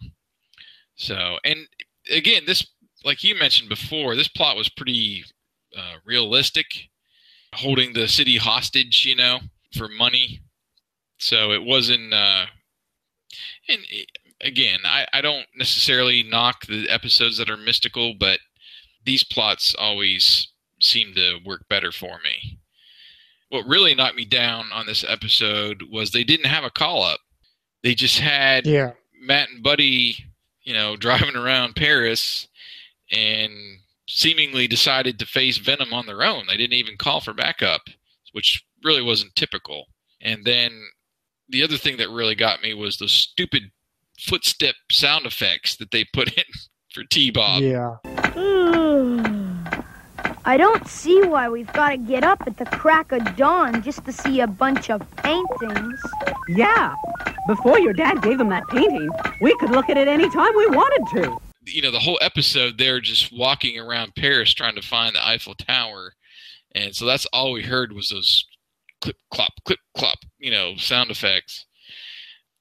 So, and again, this like you mentioned before, this plot was pretty uh, realistic, holding the city hostage, you know, for money. So it wasn't. Uh, and it- again, I, I don't necessarily knock the episodes that are mystical, but these plots always seem to work better for me. What really knocked me down on this episode was they didn't have a call up. They just had Yeah. Matt and Buddy, you know, driving around Paris and seemingly decided to face Venom on their own. They didn't even call for backup, which really wasn't typical. And then the other thing that really got me was the stupid footstep sound effects that they put in for T Bob. Yeah. I don't see why we've got to get up at the crack of dawn just to see a bunch of paintings. Yeah. Before your dad gave them that painting, we could look at it any time we wanted to. You know, the whole episode they're just walking around Paris trying to find the Eiffel Tower. And so that's all we heard was those clip clop, clip clop, you know, sound effects.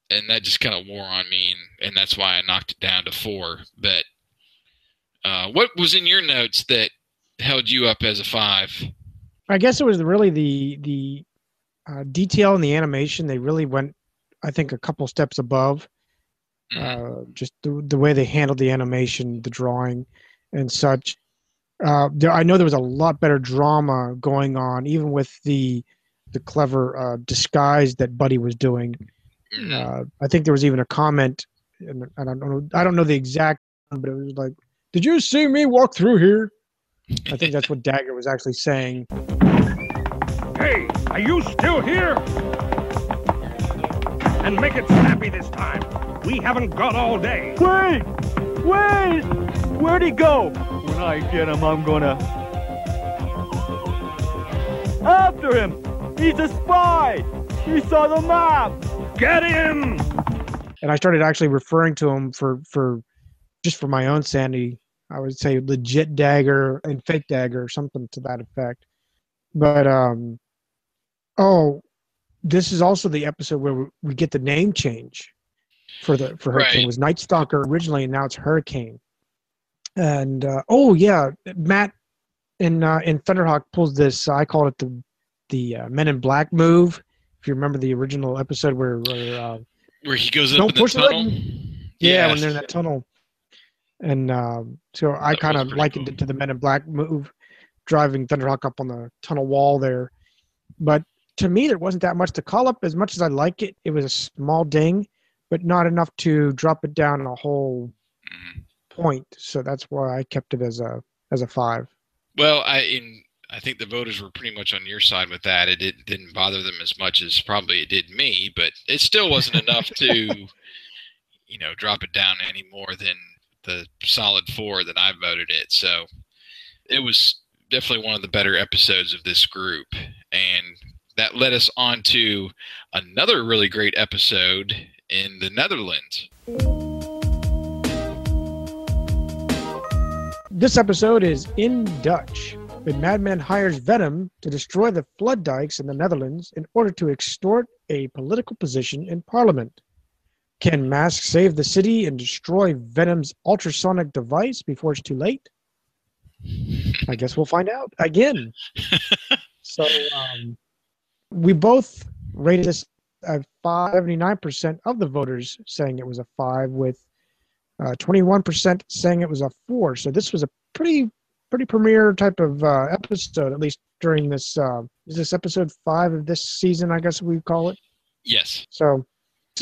And that just kind of wore on me and, and that's why I knocked it down to four. But uh, what was in your notes that held you up as a five? I guess it was really the the uh, detail in the animation. They really went, I think, a couple steps above. Uh, just the, the way they handled the animation, the drawing, and such. Uh, there, I know there was a lot better drama going on, even with the the clever uh, disguise that Buddy was doing. Uh, I think there was even a comment, and I don't know, I don't know the exact, but it was like, "Did you see me walk through here?" I think that's what Dagger was actually saying. Hey, are you still here? And make it snappy this time. We haven't got all day. Wait! Wait! Where'd he go? When I get him, I'm gonna. After him! He's a spy! He saw the map! Get him! and I started actually referring to him for for just for my own sanity. I would say legit dagger and fake dagger or something to that effect. But um, oh, this is also the episode where we, we get the name change for the for Hurricane. Right. It was Night Stalker originally, and now it's Hurricane. And uh, oh yeah, Matt in uh, in Thunderhawk pulls this. I call it the the uh, Men in Black move. If you remember the original episode where, where uh, Where he goes up Don't the tunnel? button. yeah, when they're in that tunnel. And um, so I kind of likened it to the Men in Black move, driving Thunderhawk up on the tunnel wall there. But to me, there wasn't that much to call up. As much as I like it, it was a small ding, but not enough to drop it down a whole Mm-hmm. point. So that's why I kept it as a as a five. Well, I in I think the voters were pretty much on your side with that. It didn't, didn't bother them as much as probably it did me, but it still wasn't enough to you know, drop it down any more than the solid four that I voted it. So it was definitely one of the better episodes of this group. And that led us on to another really great episode in the Netherlands. This episode is in Dutch. When Madman hires Venom to destroy the flood dikes in the Netherlands in order to extort a political position in Parliament. Can Mask save the city and destroy Venom's ultrasonic device before it's too late? I guess we'll find out again. so um, we both rated this at 79% of the voters saying it was a five, with uh, 21% saying it was a four. So this was a pretty pretty premiere type of uh, episode, at least during this. Uh, is this episode five of this season? I guess we call it. Yes. So.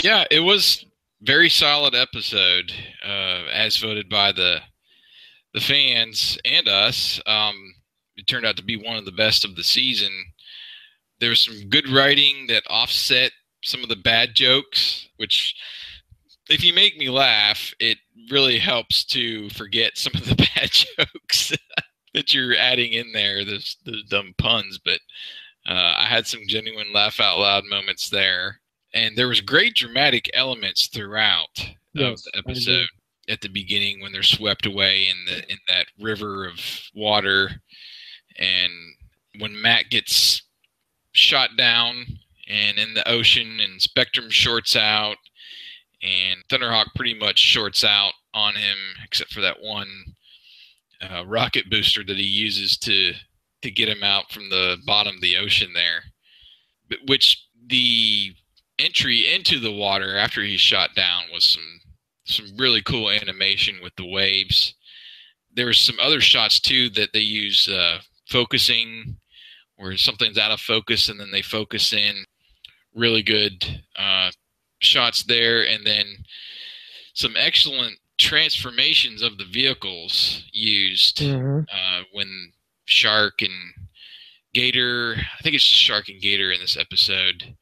Yeah, it was very solid episode, uh, as voted by the the fans and us. Um, it turned out to be one of the best of the season. There was some good writing that offset some of the bad jokes, which if you make me laugh, it really helps to forget some of the bad jokes that you're adding in there, those, those dumb puns. But uh, I had some genuine laugh out loud moments there, and there was great dramatic elements throughout yes, the episode. At the beginning, when they're swept away in the in that river of water, and when Matt gets shot down and in the ocean, and Spectrum shorts out, and Thunderhawk pretty much shorts out on him, except for that one uh, rocket booster that he uses to to get him out from the bottom of the ocean there. But which the entry into the water after he's shot down was some some really cool animation with the waves. There was some other shots too that they use uh, focusing, where something's out of focus and then they focus in. Really good uh, shots there, and then some excellent transformations of the vehicles used Mm-hmm. uh, when Shark and Gator, I think it's Shark and Gator in this episode,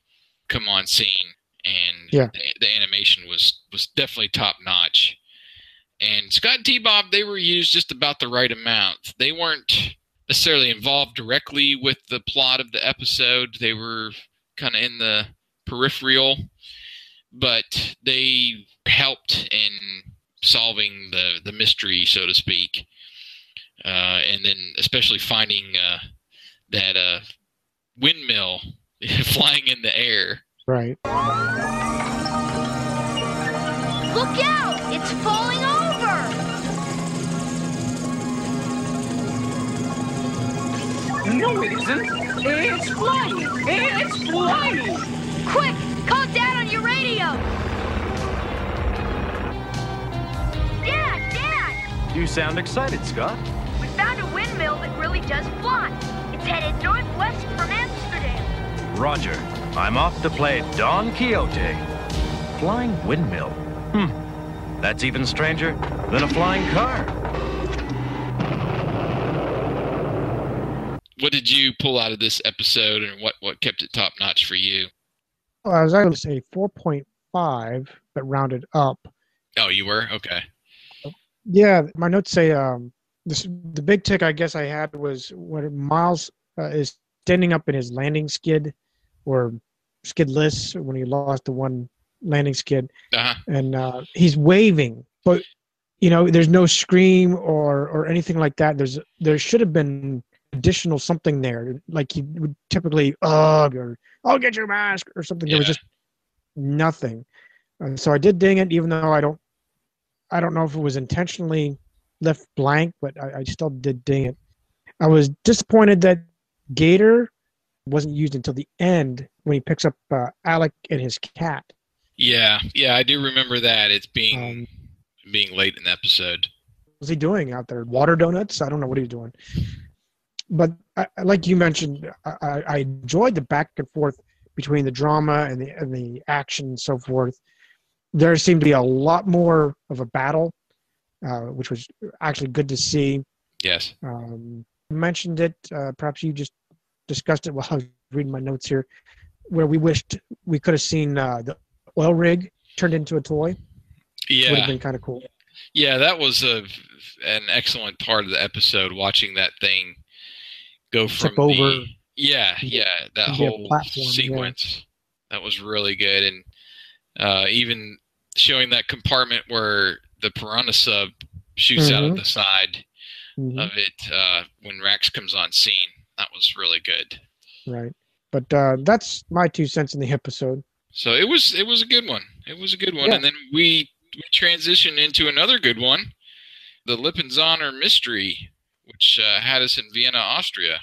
come on scene, and Yeah. the, the animation was was definitely top notch. And Scott and T Bob, they were used just about the right amount. They weren't necessarily involved directly with the plot of the episode. They were kind of in the peripheral, but they helped in solving the the mystery, so to speak. Uh, and then especially finding uh, that uh, windmill flying in the air. Right. Look out! It's falling over! No, it isn't. It's flying. It's flying. Quick! Call Dad on your radio! Dad! Dad! You sound excited, Scott. We found a windmill that really does fly. It's headed northwest from Amsterdam. Roger. I'm off to play Don Quixote. Flying windmill. Hmm. That's even stranger than a flying car. What did you pull out of this episode, and what what kept it top notch for you? Well, I was going to say 4.5, but rounded up. Oh, you were okay. Yeah, my notes say um, this, the big tick I guess I had was when Miles uh, is standing up in his landing skid or skidless when he lost the one landing skid, Uh-huh. and uh, he's waving, but you know, there's no scream or or anything like that. There's there should have been additional something there, like you would typically ugh or I'll get your mask or something. There was just nothing. and so I did ding it, even though I don't I don't know if it was intentionally left blank, but I, I still did ding it. I was disappointed that Gator wasn't used until the end when he picks up uh, Alec and his cat. Yeah, yeah, I do remember that. It's being Um, being late in the episode. What was he doing out there? Water donuts? I don't know what he's doing. But I, I- like you mentioned, I, I enjoyed the back and forth between the drama and the and the action and so forth. There seemed to be a lot more of a battle, uh, which was actually good to see. Yes. Um, you mentioned it. Uh, perhaps you just discussed it while I was reading my notes here, where we wished we could have seen uh, the oil rig turned into a toy. Yeah. would have been kind of cool. Yeah, that was a an excellent part of the episode. Watching that thing go from Tip over. the yeah yeah that whole platform, yeah. sequence that was really good, and uh, even showing that compartment where the piranha sub shoots out of Mhm. the side Mhm. of it uh, when Rax comes on scene. That was really good. Right. But uh, that's my two cents in the episode. So it was it was a good one. It was a good one, Yeah. and then we we transitioned into another good one, the Lipizzaner mystery, which uh, had us in Vienna, Austria.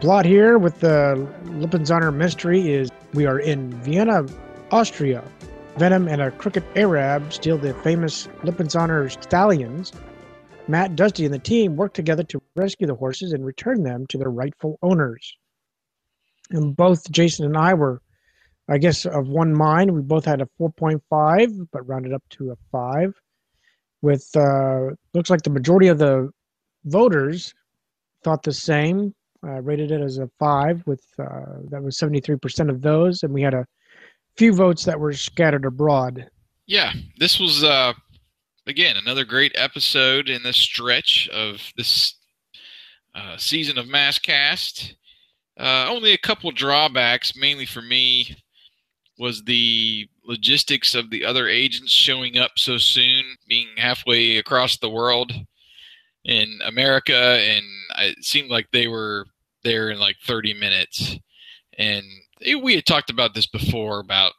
Plot here with the Lipizzaner mystery is we are in Vienna, Austria. Venom and a crooked Arab steal the famous Lipizzaner stallions. Matt, Dusty, and the team work together to rescue the horses and return them to their rightful owners. And both Jason and I were, I guess, of one mind. We both had a 4.5, but rounded up to a 5. With, uh, looks like the majority of the voters thought the same uh, rated it as a five with uh, that was 73% of those and we had a few votes that were scattered abroad. Yeah, this was uh, again another great episode in this stretch of this uh, season of Maskcast. Uh, only a couple drawbacks, mainly for me, was the logistics of the other agents showing up so soon, being halfway across the world in America, and it seemed like they were there in like 30 minutes. And it- we had talked about this before about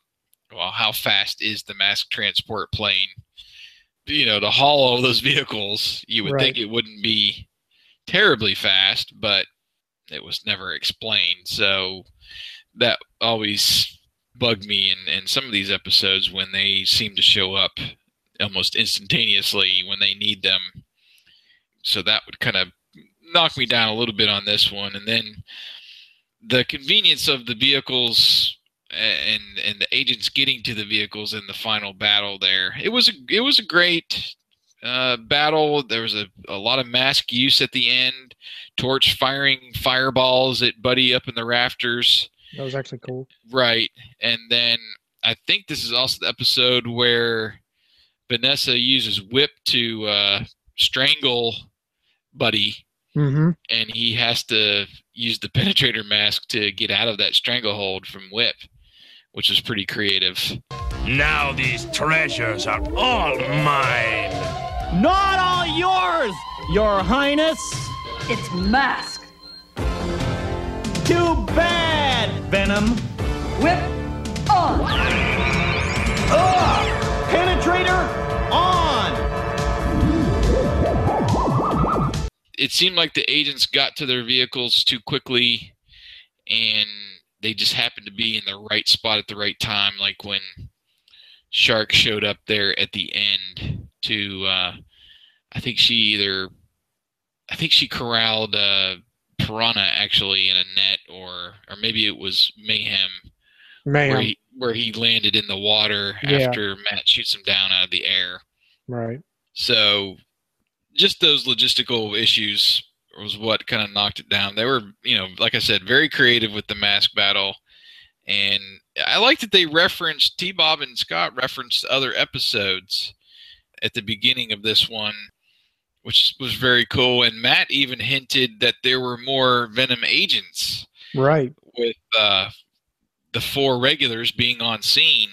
well, how fast is the mass transport plane? You know, to haul all those vehicles, you would think it wouldn't be terribly fast, but it was never explained. So that always bugged me in, in some of these episodes when they seem to show up almost instantaneously when they need them. So that would kind of knock me down a little bit on this one. And then the convenience of the vehicles and and the agents getting to the vehicles in the final battle there. It was a it was a great uh, battle. There was a, a lot of mask use at the end. Torch firing fireballs at Buddy up in the rafters. that was actually cool Right. And then I think this is also the episode where Vanessa uses whip to uh, strangle Buddy mm-hmm. and he has to use the penetrator mask to get out of that stranglehold from Whip, which is pretty creative. Now these treasures are all mine. Not all yours, Your Highness. It's Mask. Too bad, Venom. Whip on. Penetrator on. It seemed like the agents got to their vehicles too quickly and they just happened to be in the right spot at the right time, like when Shark showed up there at the end to uh I think she either I think she corralled uh Piranha actually in a net or or maybe it was Mayhem Mayhem. where he where he landed in the water Yeah. after Matt shoots him down out of the air. right So just those logistical issues was what kind of knocked it down. They were, you know, like I said, very creative with the mask battle. And I like that they referenced T Bob and Scott referenced other episodes at the beginning of this one, which was very cool. And Matt even hinted that there were more Venom agents right with uh, the four regulars being on scene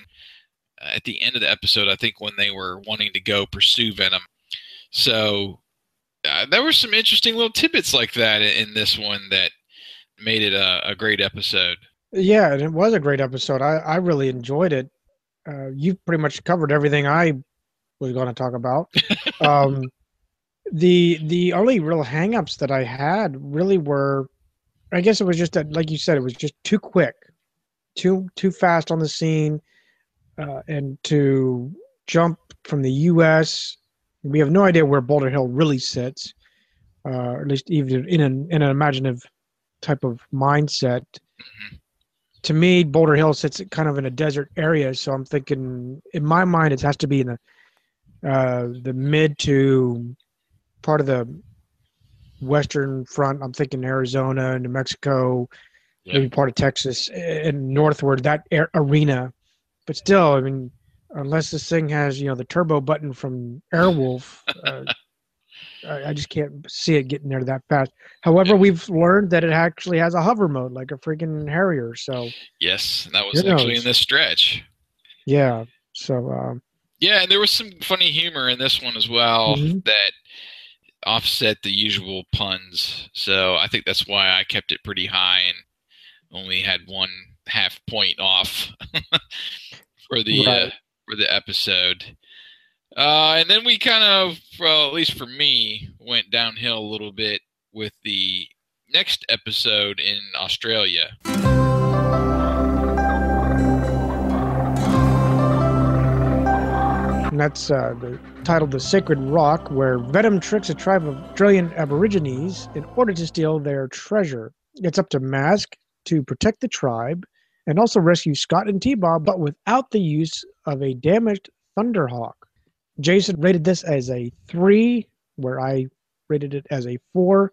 uh, at the end of the episode. I think when they were wanting to go pursue Venom. So uh, there were some interesting little tidbits like that in, in this one that made it a, a great episode. yeah and it was a great episode. I, I really enjoyed it. Uh, you pretty much covered everything i was going to talk about. Um, the the only real hangups that i had really were i guess it was just that like you said it was just too quick too too fast on the scene uh, and to jump from the us we have no idea where boulder hill really sits uh, or at least even in an in an imaginative type of mindset to me boulder hill sits kind of in a desert area so i'm thinking in my mind it has to be in the uh, the mid to part of the western front. I'm thinking Arizona, New Mexico, maybe part of Texas, and northward that arena. But still, I mean, unless this thing has you know the turbo button from Airwolf, uh, I, I just can't see it getting there that fast. However, we've learned that it actually has a hover mode, like a freaking Harrier. So Yes, that was actually knows? in this stretch. yeah, so um, Yeah, and there was some funny humor in this one as well Mhm. that offset the usual puns. So I think that's why I kept it pretty high and only had one half point off for the uh, Right. For the episode. Uh, and then we kind of, well, at least for me, went downhill a little bit with the next episode in Australia. and that's uh, the, titled "The Sacred Rock," where Venom tricks a tribe of Australian Aborigines in order to steal their treasure. It's up to Mask to protect the tribe and also rescue Scott and T-Bob, but without the use of a damaged Thunderhawk. Jason rated this as a three, where I rated it as a four.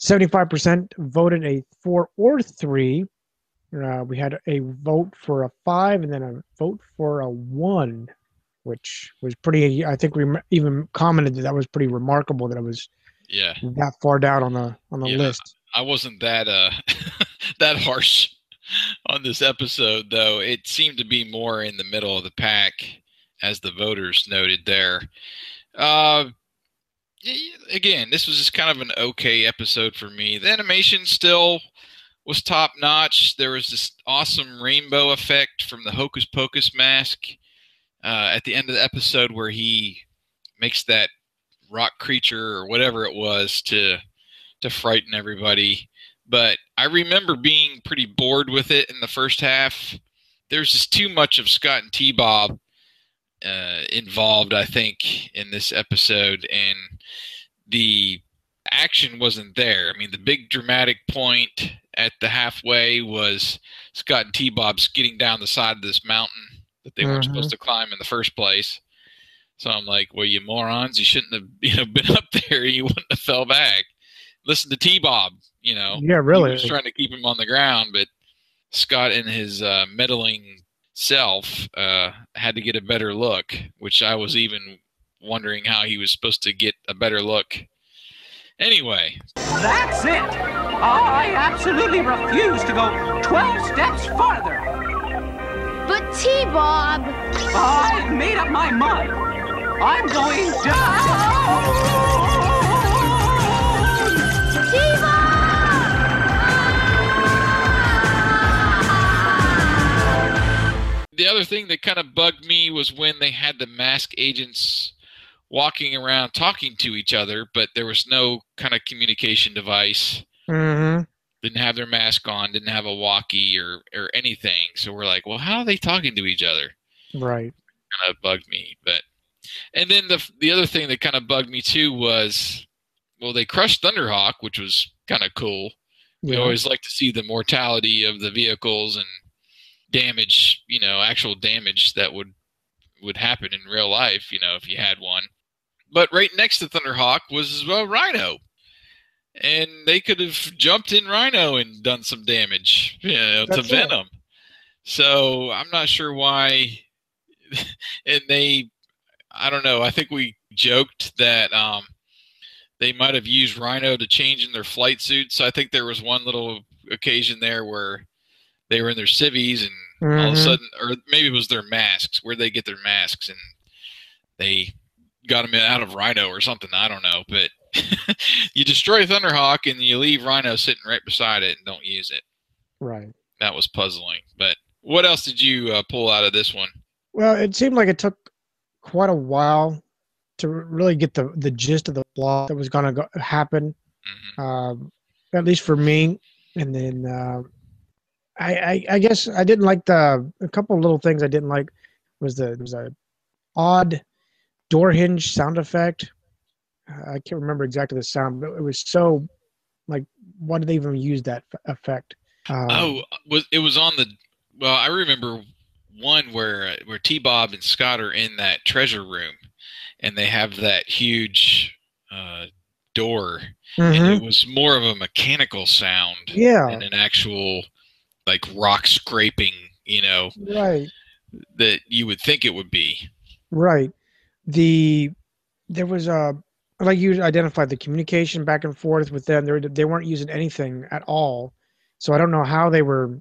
75% voted a four or three. Uh, we had a vote for a five and then a vote for a one, which was pretty. I think we even commented that that was pretty remarkable that it was Yeah. that far down on the on the Yeah. list. I wasn't that uh that harsh on this episode though. It seemed to be more in the middle of the pack as the voters noted there. Uh again, this was just kind of an okay episode for me. The animation still was top notch. There was this awesome rainbow effect from the Hocus Pocus mask uh, at the end of the episode where he makes that rock creature or whatever it was to to frighten everybody. But I remember being pretty bored with it in the first half. There's just too much of Scott and T Bob uh, involved, I think, in this episode, and the action wasn't there. I mean, the big dramatic point at the halfway was Scott and T Bob skidding down the side of this mountain that they weren't supposed to climb in the first place. So I'm like, well, you morons, you shouldn't have you know been up there. You wouldn't have fell back. Listen to T Bob. You know, Yeah, really. He was trying to keep him on the ground, but Scott and his uh, meddling self uh, had to get a better look, which I was even wondering how he was supposed to get a better look. Anyway, That's it! I absolutely refuse to go 12 steps farther! But T-Bob! I've made up my mind! I'm going down! The other thing that kind of bugged me was when they had the mask agents walking around talking to each other, but there was no kind of communication device. Mm-hmm. Didn't have their mask on, didn't have a walkie or or anything. So we're like, well, how are they talking to each other? Right. Kind of bugged me, but and then the the other thing that kind of bugged me too was, well, they crushed Thunderhawk, which was kind of cool. We always like to see the mortality of the vehicles and damage, you know, actual damage that would would happen in real life, you know, if you had one. But right next to Thunderhawk was uh, Rhino, and they could have jumped in Rhino and done some damage, you know, to it. Venom. So I'm not sure why. and they, I don't know. I think we joked that um, they might have used Rhino to change in their flight suits. So I think there was one little occasion there where they were in their civvies and all of a Mhm. sudden, or maybe it was their masks, where they get their masks and they got them out of Rhino or something. I don't know, but you destroy Thunderhawk and you leave Rhino sitting right beside it and don't use it. Right. That was puzzling. But what else did you uh, pull out of this one? Well, it seemed like it took quite a while to really get the the gist of the plot that was going to happen. Um, at least for me. And then uh, I, I I guess I didn't like the a couple of little things I didn't like was the was a odd door hinge sound effect. Uh, I can't remember exactly the sound, but it was so like why did they even use that f- effect? Um, oh, was it was on the? Well, I remember one where where T Bob and Scott are in that treasure room, and they have that huge uh, door, and it was more of a mechanical sound Yeah. than an actual like rock scraping, you know, Right. that you would think it would be. Right. The there was a like you identified the communication back and forth with them. They they weren't using anything at all, so I don't know how they were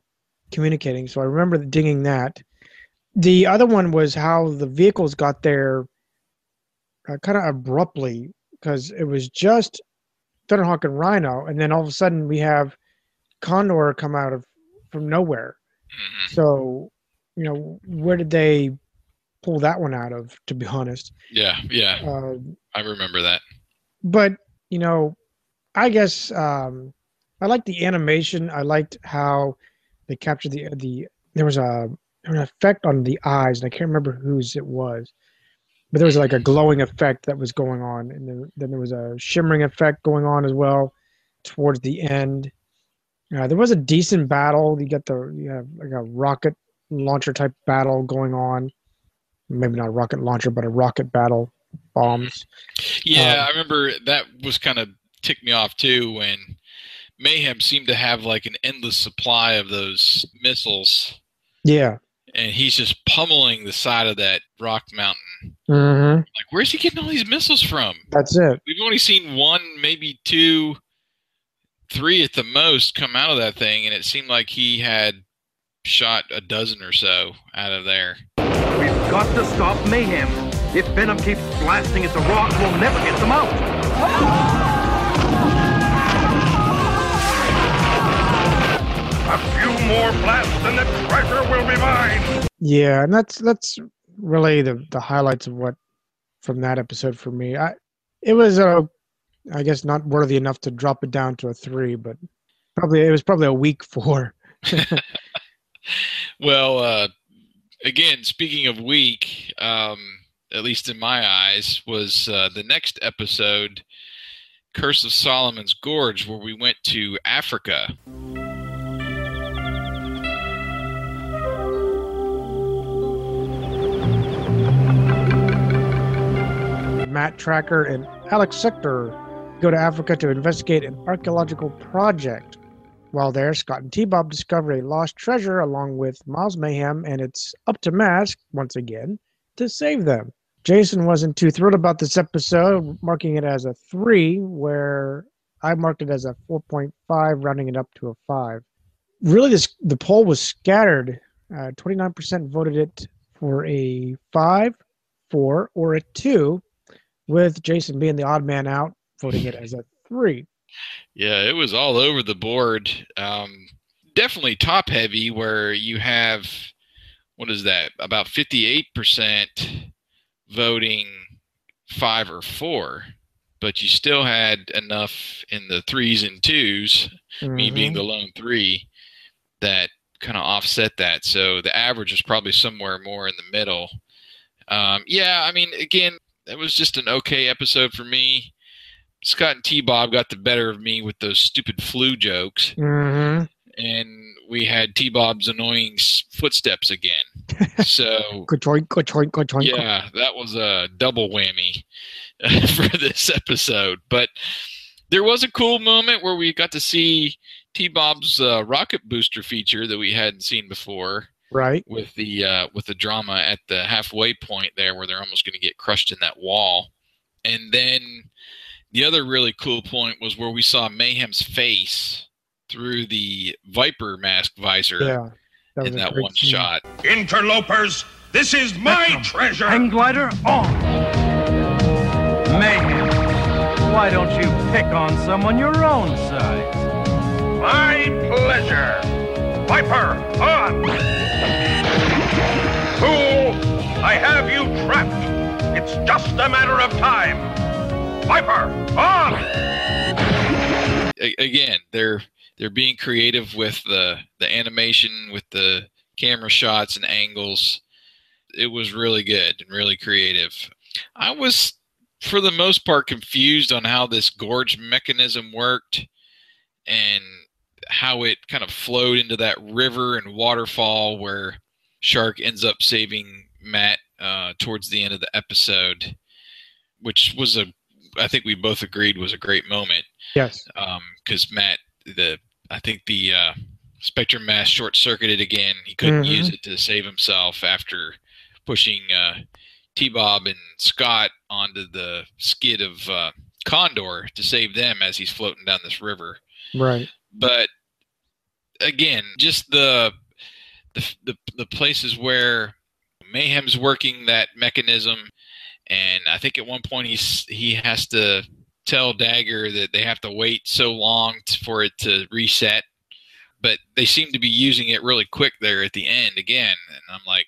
communicating. So I remember dinging that. The other one was how the vehicles got there uh, kind of abruptly because it was just Thunderhawk and Rhino, and then all of a sudden we have Condor come out of from nowhere. So, you know, where did they pull that one out of? To be honest, Yeah, yeah, uh, I remember that. but you know, I guess um, I liked the animation. I liked how they captured the the. There was a an effect on the eyes, and I can't remember whose it was, but there was like a glowing effect that was going on, and then there was a shimmering effect going on as well towards the end. Uh, there was a decent battle. You get the you have like a rocket launcher type battle going on. Maybe not a rocket launcher, but a rocket battle bombs. Yeah, Um, I remember that was kind of ticked me off too when Mayhem seemed to have like an endless supply of those missiles, Yeah. and he's just pummeling the side of that rock mountain. Mm-hmm. Like, where's he getting all these missiles from? That's it. We've only seen one, maybe two, three at the most come out of that thing, and it seemed like he had shot a dozen or so out of there. We've got to stop mayhem. If Venom keeps blasting at the rock, we'll never get them out. A few more blasts and the treasure will be mine. Yeah, and that's that's really the the highlights of what from that episode for me. I it was uh, I guess not worthy enough to drop it down to a three, but probably it was probably a weak four. Well, uh, again, speaking of weak, um, at least in my eyes, was uh, the next episode, Curse of Solomon's Gorge, where we went to Africa. Matt Trakker and Alex Sector go to Africa to investigate an archaeological project. While there, Scott and T-Bob discover a lost treasure along with Miles Mayhem, and it's up to Mask, once again, to save them. Jason wasn't too thrilled about this episode, marking it as a 3, where I marked it as a 4.5, rounding it up to a 5. Really, this the poll was scattered. Uh, 29% voted it for a 5, 4, or a 2, with Jason being the odd man out, voting it as a 3. Yeah, it was all over the board. Um, definitely top heavy, where you have what is that? About fifty-eight percent voting five or four, but you still had enough in the threes and 2s me being the lone three, that kind of offset that. So the average is probably somewhere more in the middle. Um, yeah, I mean, again, that was just an okay episode for me. Scott and T Bob got the better of me with those stupid flu jokes, Mm-hmm. and we had T Bob's annoying footsteps again. So yeah, that was a double whammy for this episode. But there was a cool moment where we got to see T Bob's uh, rocket booster feature that we hadn't seen before Right. with the uh, with the drama at the halfway point there, where they're almost going to get crushed in that wall. And then the other really cool point was where we saw Mayhem's face through the Viper mask visor Yeah. That in that one scene. shot. Interlopers, this is my treasure. Hang glider on. Mayhem. Why don't you pick on someone your own size? My pleasure. Viper, on! Fool, I have you trapped. It's just a matter of time. Viper, on! Again, they're they're being creative with the the animation, with the camera shots and angles. It was really good and really creative. I was, for the most part, confused on how this gorge mechanism worked and how it kind of flowed into that river and waterfall where Shark ends up saving Matt uh, towards the end of the episode. which was a I think we both agreed was a great moment Yes. because Matt the I think the uh, Spectrum mask short circuited again. He couldn't Mhm. use it to save himself after pushing uh, T Bob and Scott onto the skid of uh, Condor to save them as he's floating down this river. Right. But again, just the the the, the places where Mayhem's working that mechanism, and I think at one point he's he has to tell Dagger that they have to wait so long t- for it to reset. But they seem to be using it really quick there at the end again, and I'm like,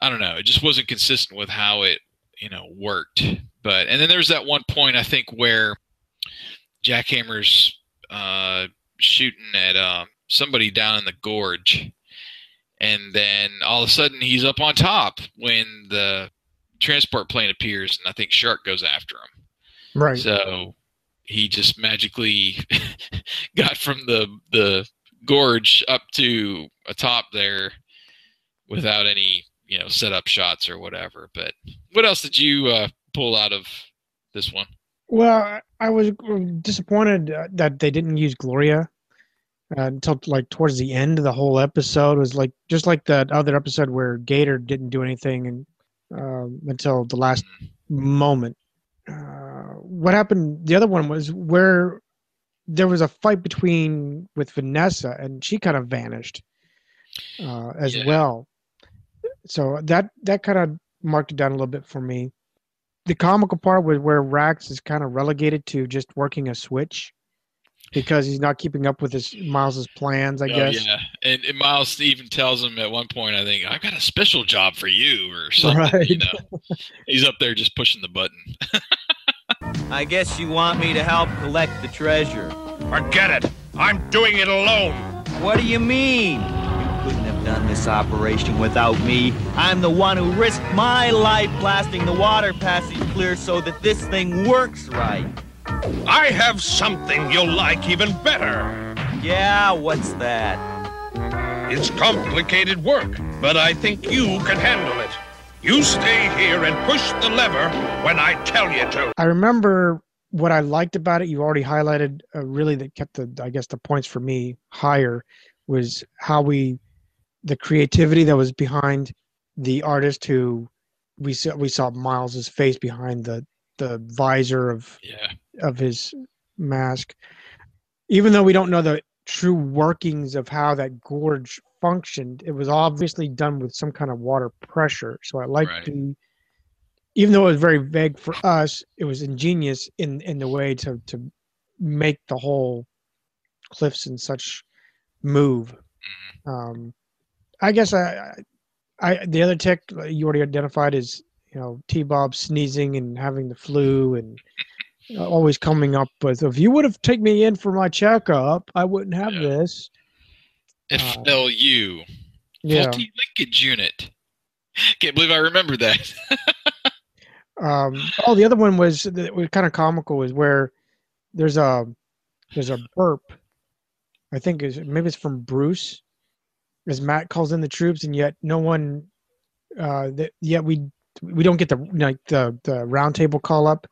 I don't know, it just wasn't consistent with how it you know worked. But and then there's that one point I think where Jackhammer's uh, shooting at uh, somebody down in the gorge, and then all of a sudden he's up on top when the transport plane appears, and I think Shark goes after him. Right. So he just magically got from the the gorge up to atop there without any you know setup shots or whatever. But what else did you uh, pull out of this one? Well, I- I was disappointed uh, that they didn't use Gloria uh, until like towards the end of the whole episode. It was like just like that other episode where Gator didn't do anything and um, until the last moment. Uh, what happened? The other one was where there was a fight between with Vanessa and she kind of vanished uh, as Yeah. well. So that that kind of marked it down a little bit for me the comical part was where Rax is kind of relegated to just working a switch because he's not keeping up with his Miles's plans. I Oh, guess. yeah, and, and Miles even tells him at one point, I think, I've got a special job for you or something. Right. You know, he's up there just pushing the button. I guess you want me to help collect the treasure. Forget it. I'm doing it alone. What do you mean? You couldn't have done this operation without me. I'm the one who risked my life blasting the water passage clear so that this thing works right. I have something you'll like even better. Yeah, what's that? It's complicated work, but I think you can handle it. You stay here and push the lever when I tell you to. I remember what I liked about it. You already highlighted uh, really that kept the I guess the points for me higher was how we the creativity that was behind the artist who we saw we saw Miles's face behind the the visor of yeah. Of his mask. Even though we don't know the true workings of how that gorge functioned, it was obviously done with some kind of water pressure. So I like Right. the even though it was very vague for us, it was ingenious in in the way to to make the whole cliffs and such move. Um, I guess I, I, the other tick you already identified is you know T Bob sneezing and having the flu and always coming up with if you would have taken me in for my checkup, I wouldn't have this. FLU. Yeah. Faulty linkage unit. Can't believe I remember that. Um, oh, the other one was that was kind of comical was where there's a there's a burp. I think is maybe it's from Bruce, as Matt calls in the troops, and yet no one, uh, that yet we we don't get the like the the round table call up.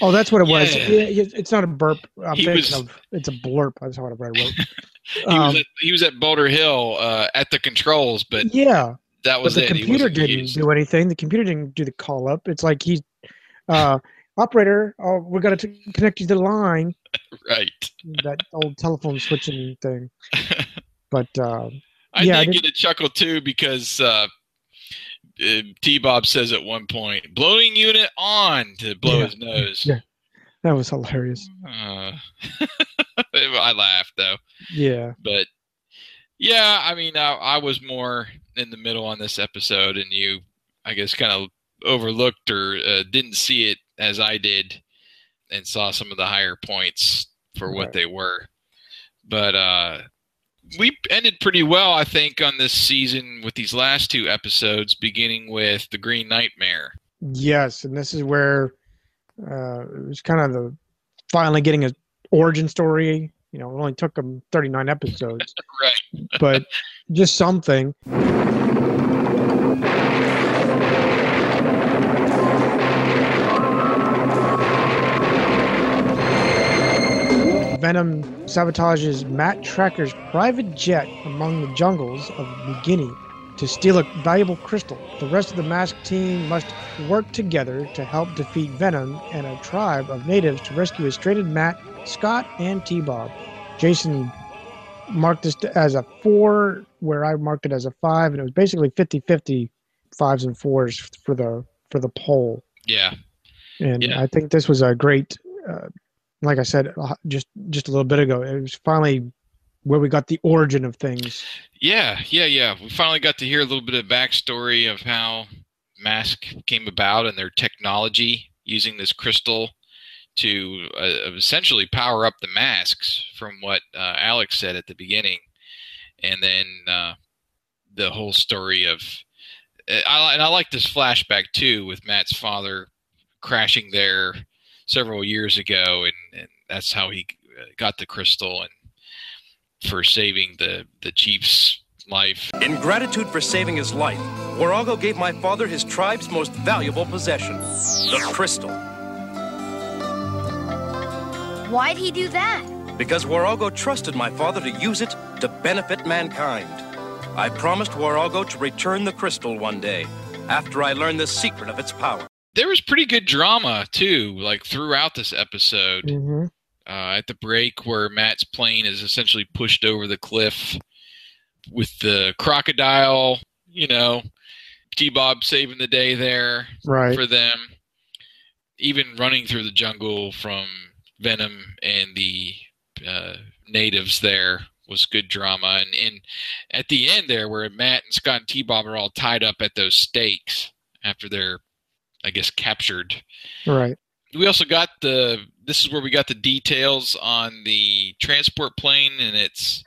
Oh, that's what it was. Yeah. Yeah, it's not a burp. I'm He thinking was- of it's a blurp. That's what I wrote. he, Um, was at, he was at Boulder Hill uh, at the controls, but yeah, that was but the it. Computer didn't used. do anything. The computer didn't do the call up. It's like he's uh, operator. Oh, we're gonna t- connect you to the line. Right. That old telephone switching thing. But uh, I yeah, did get a chuckle too because uh, T Bob says at one point, blowing unit on to blow Yeah. his nose. Yeah. that was hilarious. Uh, I laughed though. Yeah. But yeah, I mean, I, I was more in the middle on this episode, and you, I guess, kind of overlooked or uh, didn't see it as I did, and saw some of the higher points for what Right. they were. But uh, we ended pretty well, I think, on this season with these last two episodes, beginning with the Green Nightmare. Yes, and this is where uh, it was kind of the finally getting a origin story. You know, it only took them 39 episodes, right? but just something. Venom sabotages Matt Trakker's private jet among the jungles of New Guinea to steal a valuable crystal. The rest of the masked team must work together to help defeat Venom and a tribe of natives to rescue his stranded Matt, Scott, and T-Bob. Jason marked this as a four, where I marked it as a five, and it was basically 50-50 fives and fours for the for the poll. Yeah. And I think this was a great, uh, like I said uh, just just a little bit ago, it was finally where we got the origin of things. Yeah, yeah, yeah. We finally got to hear a little bit of backstory of how Mask came about and their technology using this crystal to uh, essentially power up the masks, from what uh, Alex said at the beginning, and then uh, the whole story of. uh, I, and I like this flashback too with Matt's father crashing there several years ago, and, and that's how he uh, got the crystal and for saving the the chief's life. In gratitude for saving his life, Warago gave my father his tribe's most valuable possession, the crystal. Why'd he do that? Because Warago trusted my father to use it to benefit mankind. I promised Warago to return the crystal one day, after I learned the secret of its power. There was pretty good drama too, like throughout this episode. Mm-hmm. Uh, at the break, where Matt's plane is essentially pushed over the cliff with the crocodile, you know, T Bob saving the day there Right. for them. Even running through the jungle from Venom and the uh, natives there was good drama. And, and at the end there, where Matt and Scott and T Bob are all tied up at those stakes after they're, I guess, captured Right. we also got the this is where we got the details on the transport plane and its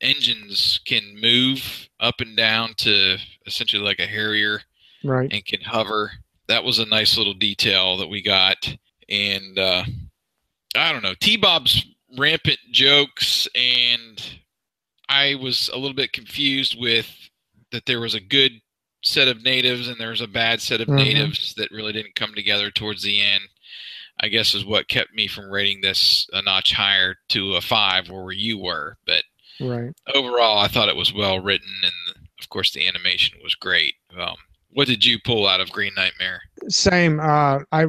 engines can move up and down to essentially like a harrier Right. and can hover that was a nice little detail that we got and uh i don't know t-bob's rampant jokes and i was a little bit confused with that there was a good set of natives and there's a bad set of Mhm. natives that really didn't come together towards the end I guess is what kept me from rating this a notch higher to a five where you were. But Right. overall, I thought it was well written, and of course, the animation was great. Um, what did you pull out of Green Nightmare? Same. Uh, I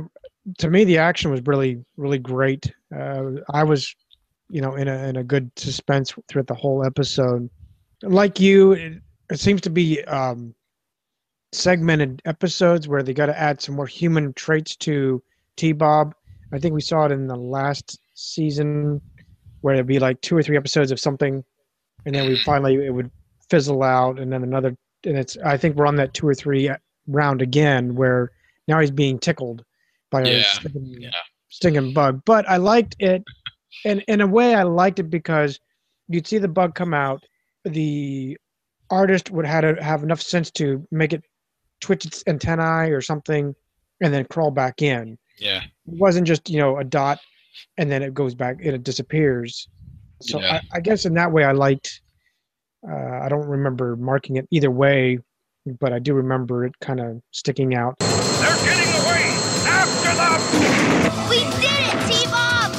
to me the action was really really great. Uh, I was, you know, in a in a good suspense throughout the whole episode. Like you, it, it seems to be um, segmented episodes where they got to add some more human traits to T Bob. I think we saw it in the last season where it'd be like two or three episodes of something, and then we finally it would fizzle out, and then another. And it's I think we're on that two or three uh, round again where now he's being tickled by a Yeah, stinging, stinging bug. But I liked it, and in a way I liked it because you'd see the bug come out, the artist would have to have enough sense to make it twitch its antennae or something, and then crawl back in. Yeah, It wasn't just you know a dot, and then it goes back and it disappears. So Yeah. I, I guess in that way I liked. Uh, I don't remember marking it either way, but I do remember it kind of sticking out. They're getting away! After them! We did it, T-Bob!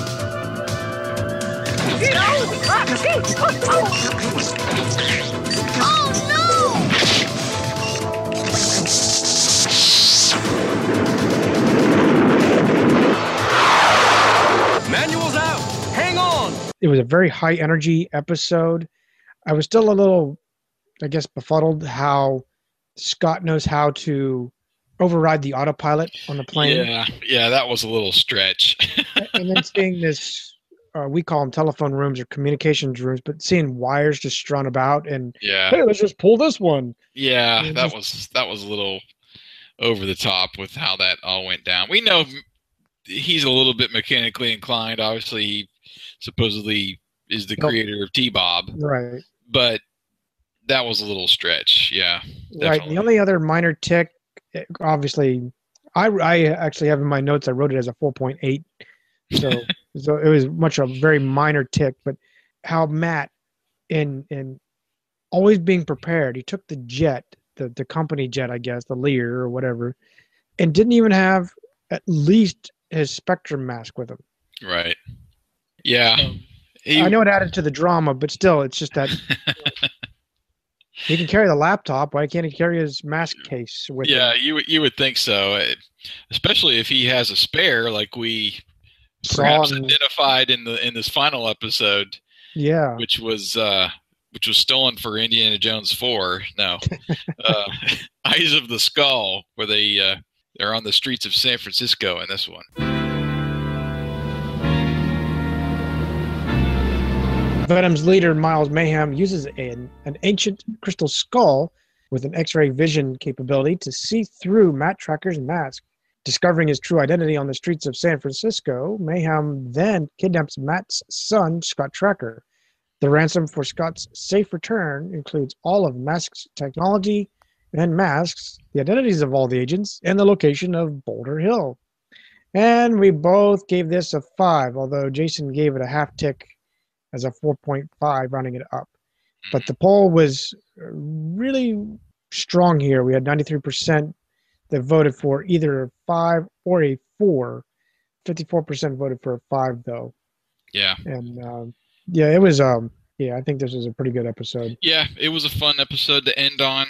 Oh, it was a very high energy episode. I was still a little, I guess, befuddled how Scott knows how to override the autopilot on the plane. yeah, yeah. That was a little stretch. and then seeing this, uh, we call them telephone rooms or communications rooms, but seeing wires just strung about and Yeah. hey, let's just pull this one. Yeah, that just- was that was a little over the top with how that all went down. We know he's a little bit mechanically inclined. Obviously, he supposedly is the creator of T Bob, Right. but that was a little stretch. Yeah, Right. The only other minor tick, obviously, I, I actually have in my notes, I wrote it as a 4.8. So, so it was much a very minor tick, but how Matt, in, in always being prepared, he took the jet, the, the company jet, I guess, the Lear or whatever, and didn't even have at least his Spectrum mask with him. Right. Yeah. He- I know it added to the drama, but still, it's just that he can carry the laptop. Why can't he carry his mask case with yeah, him? Yeah, you would you would think so, uh, especially if he has a spare, like we Saw perhaps identified in the in this final episode, Yeah. which was uh, which was stolen for Indiana Jones Four. No, uh, Eyes of the Skull, where they uh, they're on the streets of San Francisco in this one. Venom's leader, Miles Mayhem, uses an, an ancient crystal skull with an X ray vision capability to see through Matt Trakker's mask. Discovering his true identity on the streets of San Francisco, Mayhem then kidnaps Matt's son, Scott Trakker. The ransom for Scott's safe return includes all of Mask's technology and masks, the identities of all the agents, and the location of Boulder Hill. And we both gave this a five, although Jason gave it a half tick as a 4.5, rounding it up. But the poll was uh, really strong here. We had 93% that voted for either a 5 or a 4. 54% voted for a 5, though. Yeah, And um, yeah, it was, um, yeah, I think this was a pretty good episode. yeah, it was a fun episode to end on.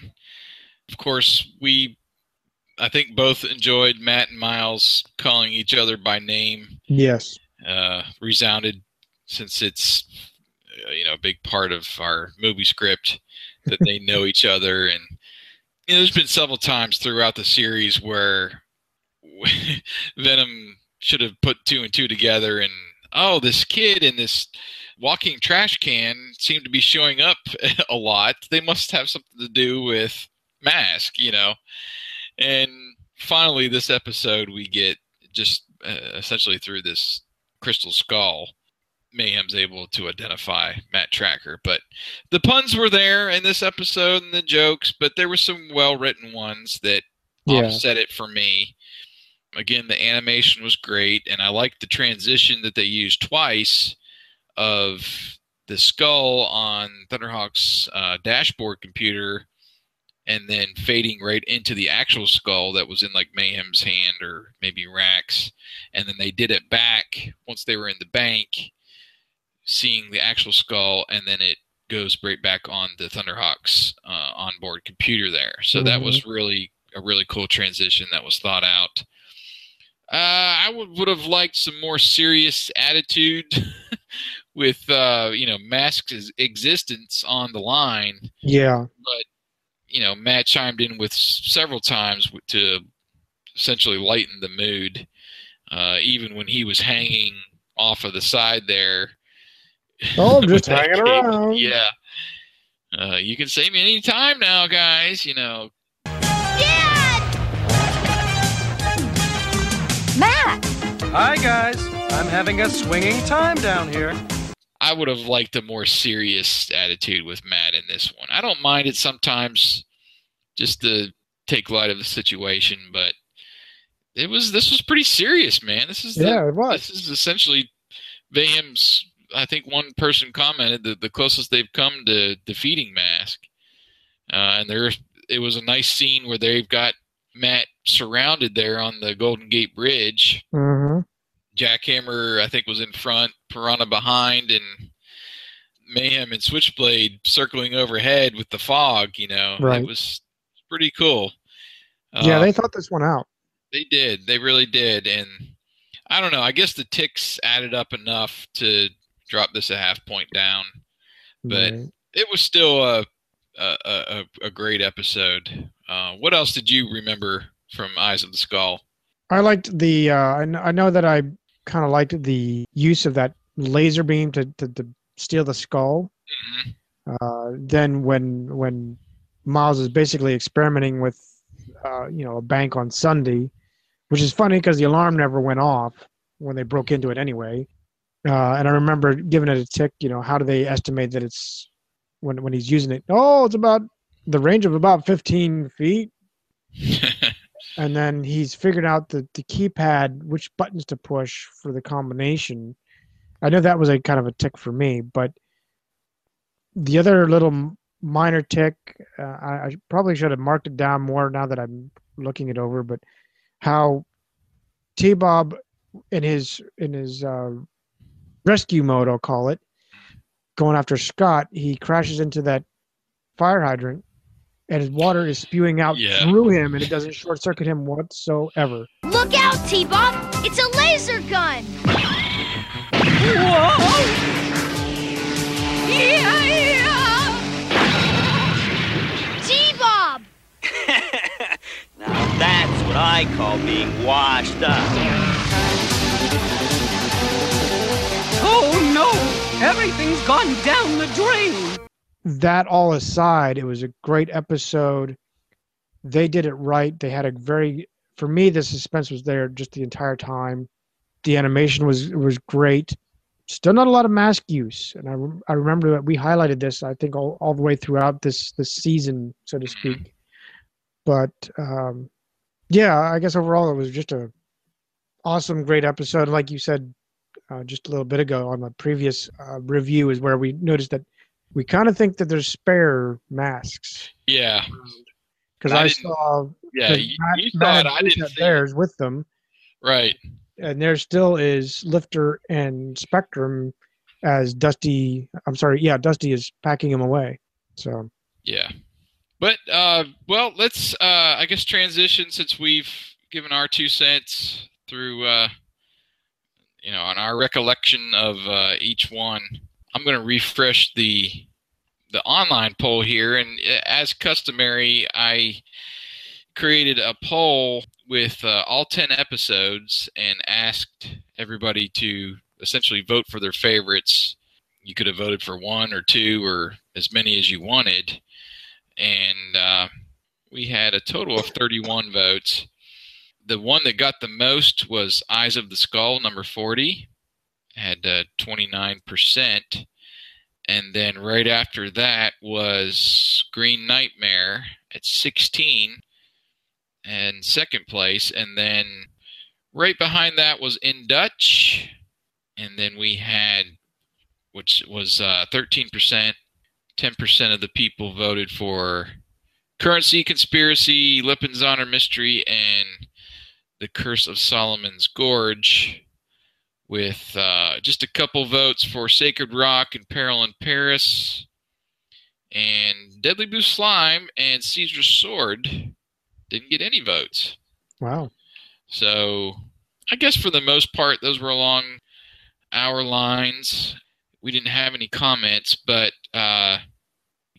Of course, we I think both enjoyed Matt and Miles calling each other by name. Yes. uh, resounded since it's uh, you know a big part of our movie script that they know each other. And you know, there's been several times throughout the series where Venom should have put two and two together and oh this kid in this walking trash can seemed to be showing up a lot. They must have something to do with mask you know? And finally this episode we get just uh, essentially through this crystal skull mayhem's able to identify matt trakker but the puns were there in this episode and the jokes but there were some well written ones that Yeah. offset it for me again the animation was great and i liked the transition that they used twice of the skull on thunderhawk's uh, dashboard computer and then fading right into the actual skull that was in like Mayhem's hand or maybe Rax. And then they did it back once they were in the bank, seeing the actual skull, and then it goes right back on the Thunderhawks uh, onboard computer there. So that was really a really cool transition that was thought out. Uh, I would, would have liked some more serious attitude with uh, you know Mask's existence on the line Yeah. but you know Matt chimed in with several times to essentially lighten the mood, uh, even when he was hanging off of the side there. Oh, I'm just hanging cape. around. Yeah, uh, you can save me any time now, guys. You know, Matt! Hi, guys. I'm having a swinging time down here. I would have liked a more serious attitude with Matt in this one. I don't mind it sometimes, just to take light of the situation, but it was this was pretty serious, man. This is the, Yeah, it was. This is essentially Vam's. I think one person commented that the closest they've come to defeating Mask, uh, and there it was a nice scene where they've got Matt surrounded there on the Golden Gate Bridge. Mm-hmm. Jackhammer, I think, was in front, Piranha behind, and Mayhem and Switchblade circling overhead with the fog. You know, Right. it was pretty cool. yeah, Uh, they thought this one out. they did. They really did. And I don't know. I guess the ticks added up enough to drop this a half point down, but Right. it was still a a, a, a great episode. Uh, what else did you remember from Eyes of the Skull? I liked the. Uh, I, kn- I know that I kind of liked the use of that laser beam to, to, to steal the skull. Uh, then when when Miles is basically experimenting with, uh, you know, a bank on Sunday, which is funny because the alarm never went off when they broke into it anyway. Uh, and I remember giving it a tick. You know, how do they estimate that it's when when he's using it? Oh, it's about the range of about 15 feet and then he's figured out the, the keypad which buttons to push for the combination i know that was a kind of a tick for me but the other little minor tick uh, I, I probably should have marked it down more now that i'm looking it over but how t-bob in his in his uh, rescue mode i'll call it going after Scott, he crashes into that fire hydrant, and his water is spewing out Yeah. through him, and it doesn't short circuit him whatsoever. Look out, T-Bob! It's a laser gun! Whoa! Yeah! T-Bob! Now that's what I call being washed up. Everything's gone down the drain! that all aside, it was a great episode. They did it right. They had a very, for me, the suspense was there just the entire time. The animation was was great. Still not a lot of mask use, and I, I remember that we highlighted this. I think all, all the way throughout this this season, so to speak. But um, yeah, I guess overall it was just a awesome, great episode. Like you said uh, just a little bit ago on the previous uh, review, is where we noticed that we kind of think that there's spare masks Yeah. because I I, saw Yeah, you- Matt- you Matt thought I didn't theirs with them, Right. and there still is Lifter and Spectrum as Dusty. I'm sorry, yeah, Dusty is packing him away. So Yeah. But uh well, let's uh I guess transition since we've given our two cents through uh you know, on our recollection of uh each one. I'm going to refresh the the online poll here and uh, as customary, I created a poll with uh, all 10 episodes and asked everybody to essentially vote for their favorites. You could have voted for one or two or as many as you wanted and uh, we had a total of 31 votes. The one that got the most was Eyes of the Skull, number 40, had uh, 29%. And then right after that was Green Nightmare at 16 and second place. And then right behind that was In Dutch. And then we had, which was uh, 13%. 10% of the people voted for Currency Conspiracy, Lipizzaner Mystery, and The Curse of Solomon's Gorge, with uh, just a couple votes for Sacred Rock and Peril in Paris, and Deadly Blue Slime and Caesar's Sword didn't get any votes. wow, So I guess for the most part, those were along our lines. We didn't have any comments, but uh,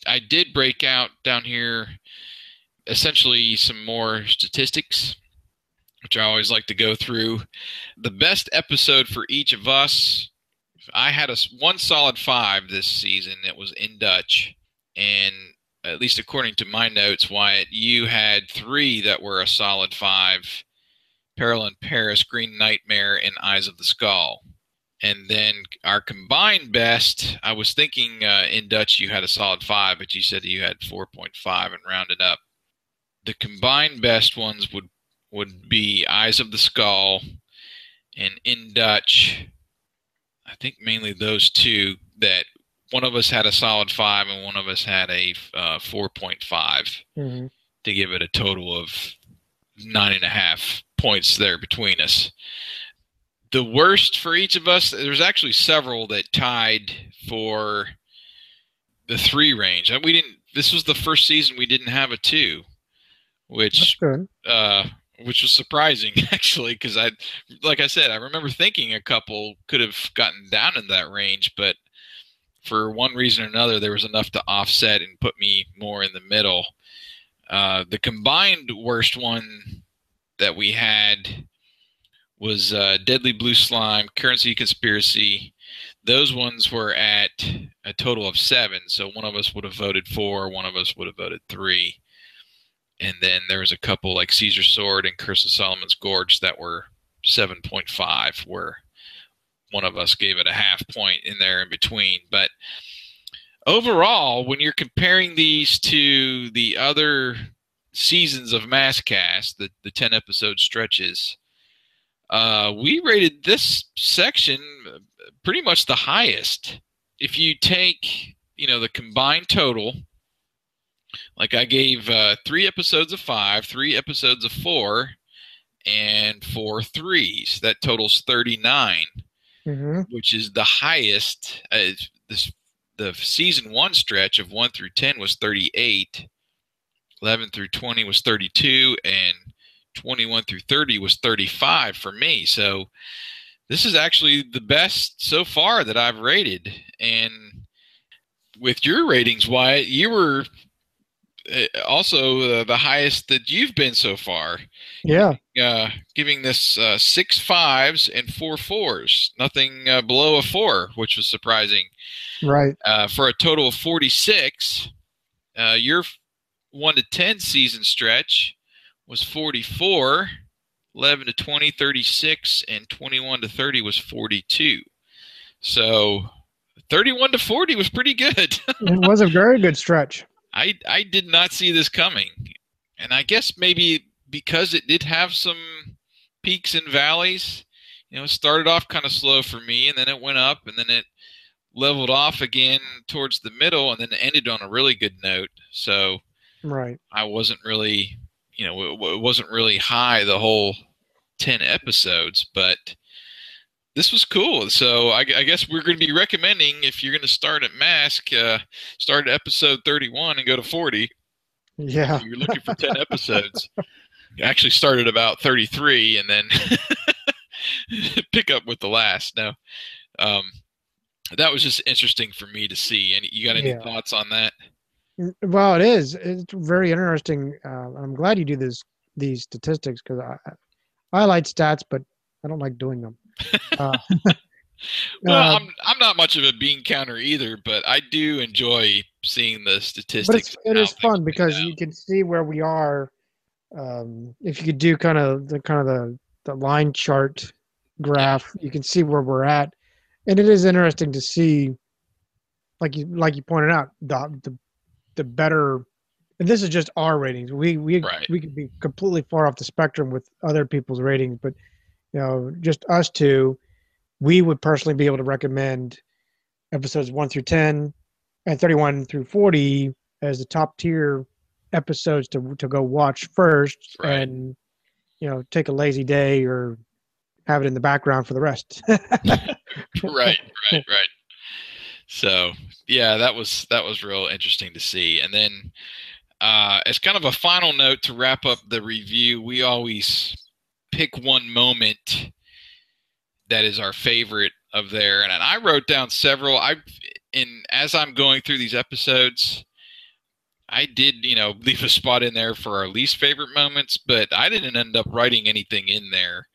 I did break out down here essentially some more statistics, which I always like to go through. The best episode for each of us. I had a one solid five this season. It was in Dutch, and at least according to my notes, Wyatt, you had three that were a solid five. Peril in Paris, Green Nightmare, and Eyes of the Skull. And then our combined best, I was thinking uh, in Dutch you had a solid five, but you said you had 4.5 and rounded up. The combined best ones would would be Eyes of the Skull and in Dutch. I think mainly those two that one of us had a solid five and one of us had a uh, 4.5 Mhm. to give it a total of nine and a half points there between us. The worst for each of us, there's actually several that tied for the three range. And We didn't. This was the first season we didn't have a two, which uh, which was surprising actually because I, like I said, I remember thinking a couple could have gotten down in that range, but for one reason or another, there was enough to offset and put me more in the middle. Uh, the combined worst one that we had was uh, Deadly Blue Slime, Currency Conspiracy. Those ones were at a total of seven, so one of us would have voted four, one of us would have voted three and then there was a couple like Caesar's Sword and Curse of Solomon's Gorge that were 7.5, where one of us gave it a half point in there in between. But overall, when you're comparing these to the other seasons of Maskcast, the, the 10 episode stretches, uh, we rated this section pretty much the highest. If you take, you know, the combined total, like I gave uh, three episodes of five, three episodes of four, and four threes. That totals 39, hmm which is the highest. Uh, this the season one stretch of 1 through 10 was 38, 11 through 20 was 32, and 21 through 30 was 35 for me. So this is actually the best so far that I've rated. And with your ratings, Wyatt, you were also uh, the highest that you've been so far. Yeah. Uh, giving this uh, six fives and four fours, nothing uh, below a four, which was surprising. Right. Uh, for a total of 46. Uh, your 1 to 10 season stretch was 44. 11 to 20, 36, and 21 to 30 was 42. So 31 to 40 was pretty good. it was a very good stretch. I I did not see this coming, and I guess maybe because it did have some peaks and valleys. You know, it started off kind of slow for me, and then it went up, and then it leveled off again towards the middle, and then it ended on a really good note. So, right, I wasn't really, you know, it, it wasn't really high the whole ten episodes, but this was cool. So I, I guess we're going to be recommending if you're going to start at Mask, uh, start at episode 31 and go to 40. Yeah, If you're looking for 10 episodes. Actually, started about 33 and then pick up with the last. No, um, that was just interesting for me to see. And you got any Yeah. thoughts on that? Well, it is. It's very interesting. Uh, I'm glad you do this these statistics because I I like stats, but I don't like doing them. Uh, Well, uh, I'm I'm not much of a bean counter either, but I do enjoy seeing the but statistics. it's, it is fun because you can see where we are. Um, if you could do kind of the kind of the, the line chart graph, you can see where we're at, and it is interesting to see, like you like you pointed out, the the, the better. And this is just our ratings. We we we could be completely far off the spectrum with other people's ratings, but you know, just us two, we would personally be able to recommend episodes one through ten and 31 through 40 as the top tier episodes to to go watch first and you know take a lazy day or have it in the background for the rest right, right, right. So yeah, that was that was real interesting to see. And then uh, as kind of a final note to wrap up the review, we always pick one moment that is our favorite of there. And I wrote down several. I in as I'm going through these episodes, I did you know leave a spot in there for our least favorite moments, but I didn't end up writing anything in there.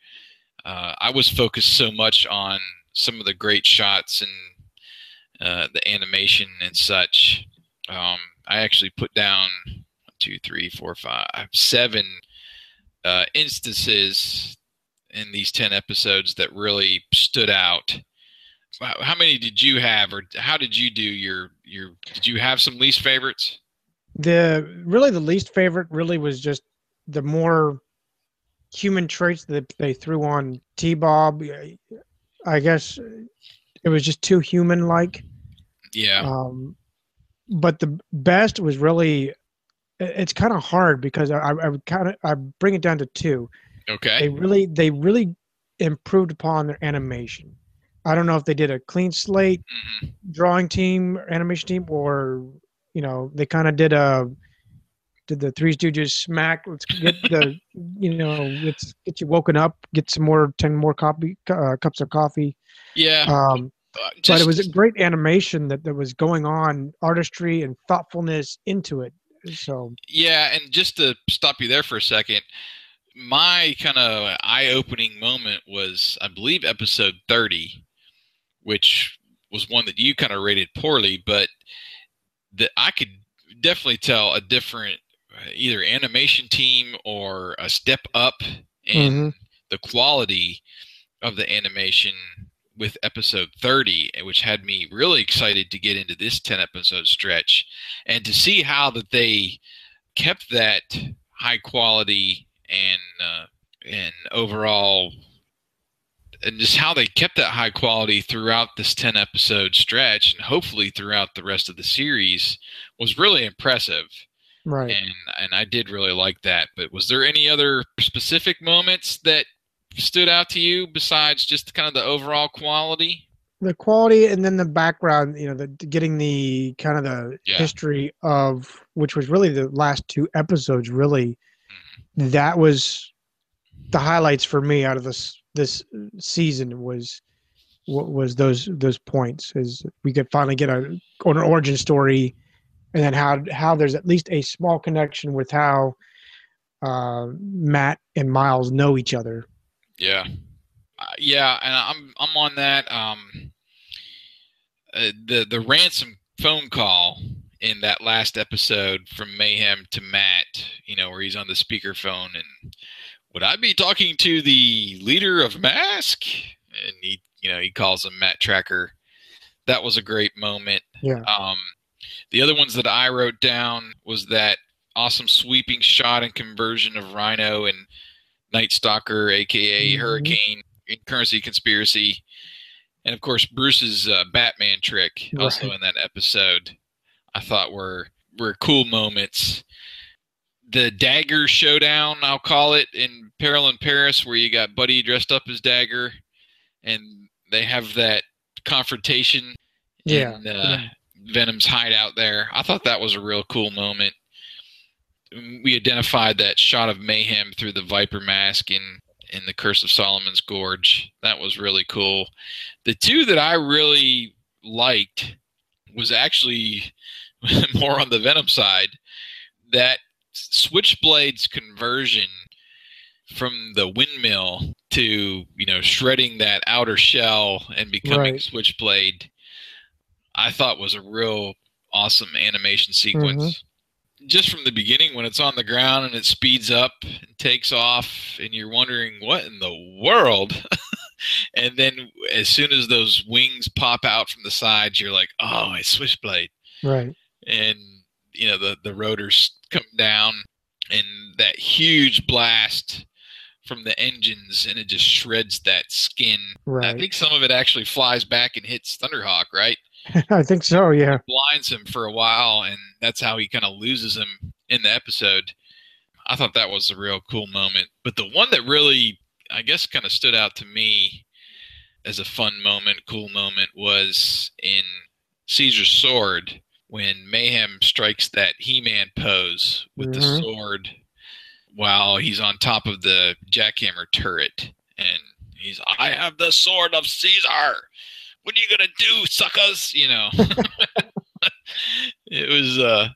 Uh, I was focused so much on some of the great shots and uh, the animation and such. Um, I actually put down one, two, three, four, five, seven uh, instances in these ten episodes that really stood out. How many did you have, or how did you do your your? Did you have some least favorites? the really the least favorite really was just the more human traits that they threw on t-bob i guess it was just too human like Yeah. um, but the best was really it's kind of hard because i i kind of i bring it down to two Okay. they really they really improved upon their animation i don't know if they did a clean slate Mm-hmm. drawing team animation team or you know they kind of did a did the three stooges smack let's get the you know let's get you woken up get some more 10 more coffee uh, cups of coffee Yeah. um Uh, but it was a great animation that, that was going on artistry and thoughtfulness into it so Yeah, and just to stop you there for a second, my kind of eye-opening moment was, I believe, episode thirty, which was one that you kind of rated poorly, but that I could definitely tell a different uh, either animation team or a step up in Mhm. the quality of the animation with episode 30 which had me really excited to get into this 10 episode stretch and to see how that they kept that high quality and uh, and overall and just how they kept that high quality throughout this 10 episode stretch and hopefully throughout the rest of the series was really impressive right and and I did really like that. But was there any other specific moments that stood out to you besides just kind of the overall quality? the quality and then the background you know the getting the kind of the Yeah. history of which was really the last two episodes really Mm-hmm. that was the highlights for me out of this this season was what was those those points is we could finally get a an origin story and then how how there's at least a small connection with how uh, Matt and Miles know each other Yeah, uh, yeah, and I'm I'm on that. Um, uh, the the ransom phone call in that last episode from Mayhem to Matt, you know, where he's on the speakerphone and would I be talking to the leader of Mask? And he, you know, he calls him Matt Trakker. That was a great moment. yeah Um, the other ones that I wrote down was that awesome sweeping shot and conversion of Rhino and Night Stalker, aka Mhm. Hurricane, in Currency Conspiracy, and of course Bruce's uh, Batman trick, also in that episode. I thought were were cool moments. The dagger showdown, I'll call it, in Peril in Paris, where you got Buddy dressed up as Dagger, and they have that confrontation Yeah, in uh, Venom's hideout there. I thought that was a real cool moment. We identified that shot of mayhem through the Viper mask in in the Curse of Solomon's Gorge. That was really cool. The two that I really liked was actually more on the Venom side. That Switchblade's conversion from the windmill to you know shredding that outer shell and becoming Right. Switchblade, I thought was a real awesome animation sequence. Mm-hmm. Just from the beginning, when it's on the ground and it speeds up and takes off, and you're wondering what in the world. and then as soon as those wings pop out from the sides, you're like, oh, it's Switchblade right and you know the the rotors come down and that huge blast from the engines and it just shreds that skin. I think some of it actually flies back and hits Thunderhawk, right? I think so yeah Blinds him for a while and that's how he kind of loses him in the episode. I thought that was a real cool moment. But the one that really I guess kind of stood out to me as a fun moment, cool moment was in Caesar's sword when Mayhem strikes that He-Man pose with the Mhm. sword while he's on top of the jackhammer turret and he's I have the sword of Caesar. What are you gonna do, suckers? You know. it was uh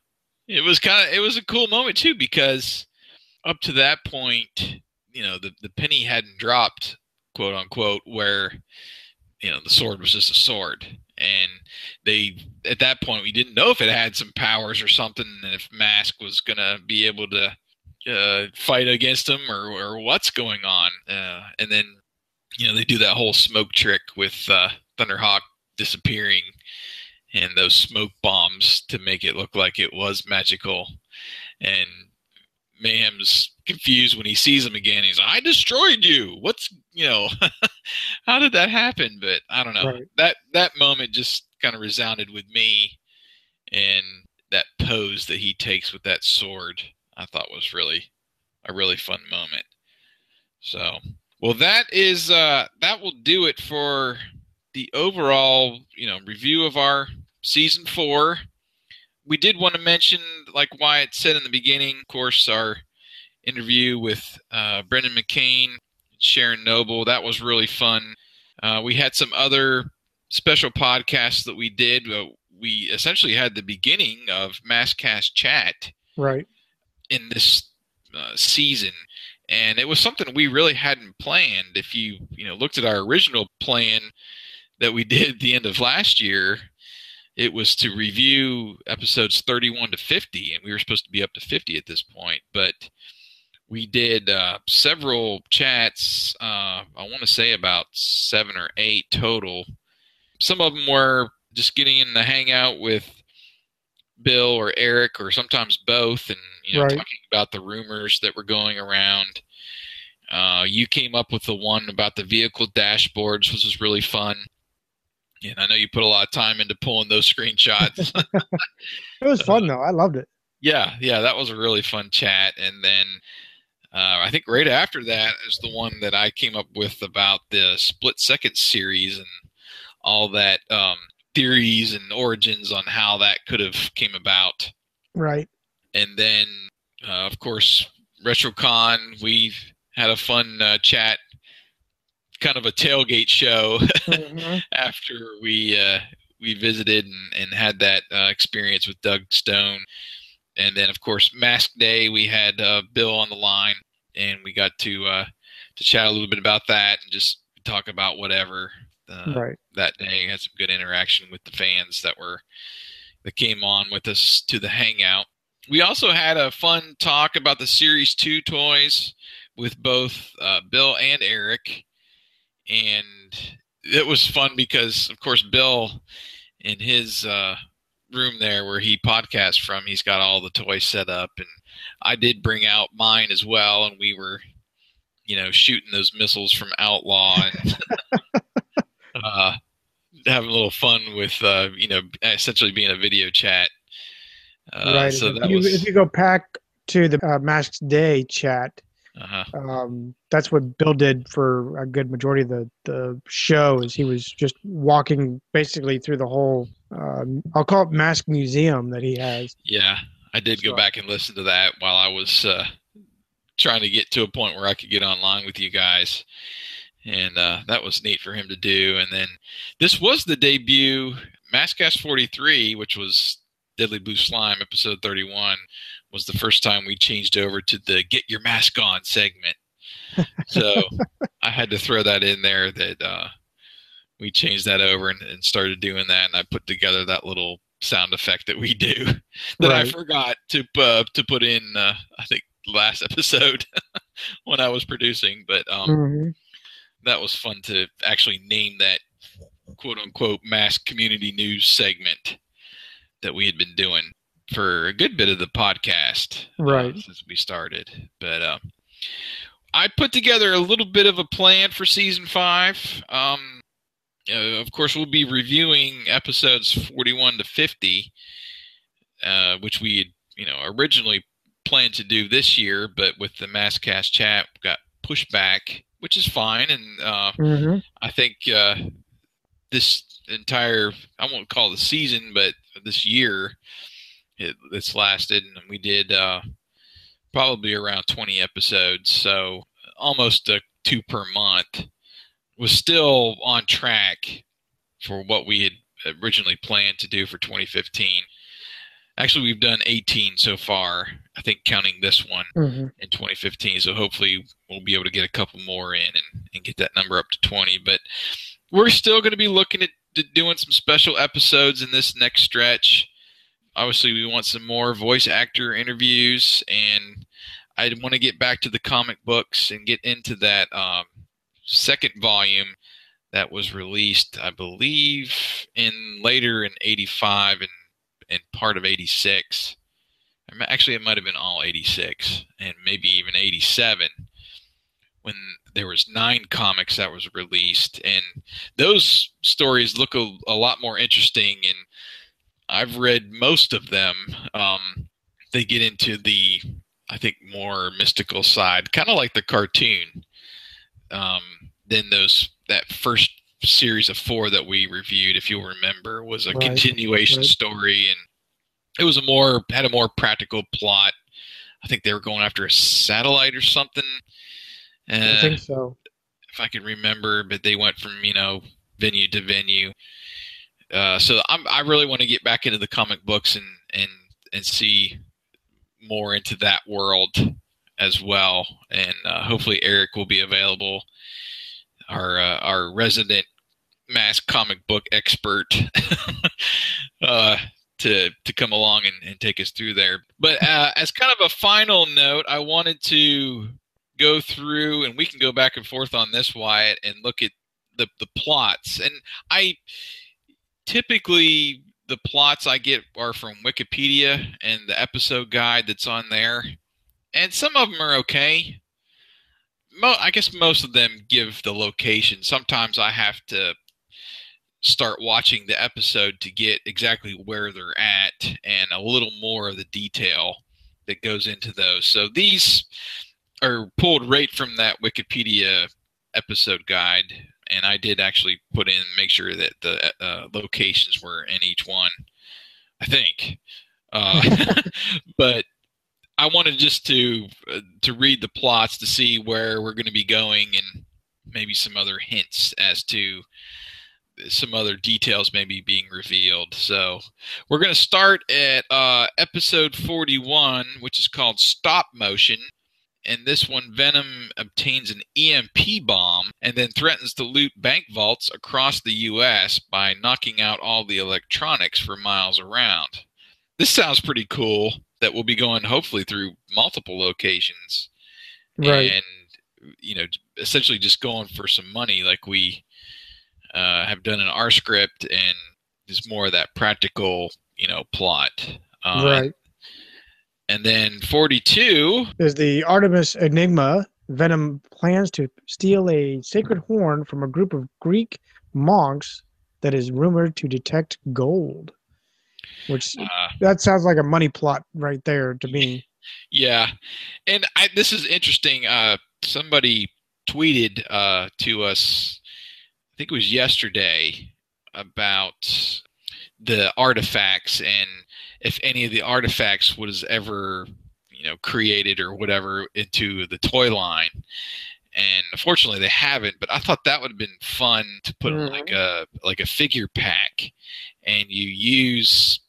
it was kind of it was a cool moment too because up to that point, you know, the the penny hadn't dropped, quote unquote, where you know the sword was just a sword and they at that point we didn't know if it had some powers or something and if mask was gonna be able to uh, fight against him or, or what's going on uh, and then you know they do that whole smoke trick with uh, thunderhawk disappearing and those smoke bombs to make it look like it was magical. And mayhem's confused when he sees him again. He's like i destroyed you. What's you know how did that happen? But i don't know. Right. that that moment just kind of resounded with me and that pose that he takes with that sword i thought was really a really fun moment. So well that is uh that will do it for the overall you know review of our season four we did want to mention like wyatt said in the beginning of course our interview with uh, Brendan McKane sharon noble. That was really fun. Uh, we had some other special podcasts that we did we essentially had the beginning of Maskcast chat right. in this uh, season. And it was something we really hadn't planned. If you you know looked at our original plan that we did at the end of last year it was to review episodes 31 to 50 and we were supposed to be up to 50 at this point but we did uh, several chats uh, i want to say about seven or eight total. Some of them were just getting in the hangout with bill or eric or sometimes both and you know Right. talking about the rumors that were going around. Uh, you came up with the one about the vehicle dashboards which was really fun and i know you put a lot of time into pulling those screenshots it was fun though I loved it yeah, yeah, that was a really fun chat. And then uh, I think right after that is the one that I came up with about the split second series and all that um, theories and origins on how that could have came about. Right. And then, uh, of course, RetroCon. We had a fun uh, chat, kind of a tailgate show Mm-hmm. after we uh, we visited and, and had that uh, experience with Doug Stone. And then, of course, Mask Day. We had uh, Bill on the line, and we got to uh, to chat a little bit about that and just talk about whatever uh, Right. that day. Had some good interaction with the fans that were that came on with us to the hangout. We also had a fun talk about the Series Two toys with both uh, Bill and Eric, and it was fun because, of course, Bill in his uh, room there where he podcasts from, he's got all the toys set up, and I did bring out mine as well, and we were, you know, shooting those missiles from Outlaw and uh, having a little fun with, uh, you know, essentially being a video chat. Uh, right. So if, that you, was. if you go back to the uh, Masks Day chat, uh um, that's what Bill did for a good majority of the, the show. Is he was just walking basically through the whole. Um, I'll call it Mask Museum that he has. Yeah, I did go back and listen to that while I was uh, trying to get to a point where I could get online with you guys, and uh, that was neat for him to do. And then this was the debut Maskcast 43, which was Deadly Blue Slime episode 31, was the first time we changed over to the Get Your Mask On segment. So I had to throw that in there that uh, we changed that over and, and started doing that, and I put together that little sound effect that we do that I forgot to uh, to put in. Uh, I think last episode when I was producing, but um, Mhm. that was fun to actually name that quote unquote Mask community news segment that we had been doing for a good bit of the podcast uh, Right. since we started. But um, I put together a little bit of a plan for season five. Um, uh, of course, we'll be reviewing episodes 41 to 50, uh, which we had, you know, originally planned to do this year, but with the Maskcast chat got pushed back, which is fine. And uh, Mhm. I think uh, this entire, I won't call it the season, but this year, it, it's lasted, and we did uh, probably around 20 episodes, so almost a two per month. Was still on track for what we had originally planned to do for 2015. Actually, we've done 18 so far. I think counting this one Mhm. in 2015. So hopefully we'll be able to get a couple more in and, and get that number up to 20. But we're still going to be looking at doing some special episodes in this next stretch. Obviously, we want some more voice actor interviews, and I want to get back to the comic books and get into that um, second volume that was released, I believe, in later in '85 and and part of '86. Actually, it might have been all '86 and maybe even '87 when there was nine comics that was released, and those stories look a, a lot more interesting. And I've read most of them. Um, they get into the, I think, more mystical side, kind of like the cartoon. Um, then those that first series of four that we reviewed, if you'll remember, was a Right, continuation right. story, and it was a more had a more practical plot. I think they were going after a satellite or something. I Uh, think so. if I can remember, but they went from you know venue to venue. Uh, so I'm, I really want to get back into the comic books and and and see more into that world as well. And uh, hopefully Eric will be available, our uh, our resident Mask comic book expert, uh, to to come along and, and take us through there. But uh, as kind of a final note, I wanted to go through and we can go back and forth on this Wyatt and look at the the plots and I typically the plots I get are from Wikipedia and the episode guide that's on there and some of them are okay. Mo- I guess most of them give the location. Sometimes I have to start watching the episode to get exactly where they're at and a little more of the detail that goes into those. So these are pulled right from that Wikipedia episode guide, and I did actually put in make sure that the uh, locations were in each one. I think, uh, but I wanted just to uh, to read the plots to see where we're going to be going and maybe some other hints as to some other details maybe being revealed. So we're going to start at uh, episode 41, which is called Stop Motion. And this one, Venom obtains an EMP bomb and then threatens to loot bank vaults across the U.S. by knocking out all the electronics for miles around. This sounds pretty cool that we'll be going hopefully through multiple locations. Right. And, you know, essentially just going for some money like we uh, have done in our script and just more of that practical, you know, plot. Uh, right. And then 42 is the Artemis Enigma. Venom plans to steal a sacred horn from a group of Greek monks that is rumored to detect gold. Which Uh, that sounds like a money plot right there to me. Yeah, and I, this is interesting. Uh, somebody tweeted uh, to us, I think it was yesterday, about the artifacts and if any of the artifacts was ever, you know, created or whatever into the toy line. And unfortunately, they haven't. But I thought that would have been fun to put in like a like a figure pack, and you use,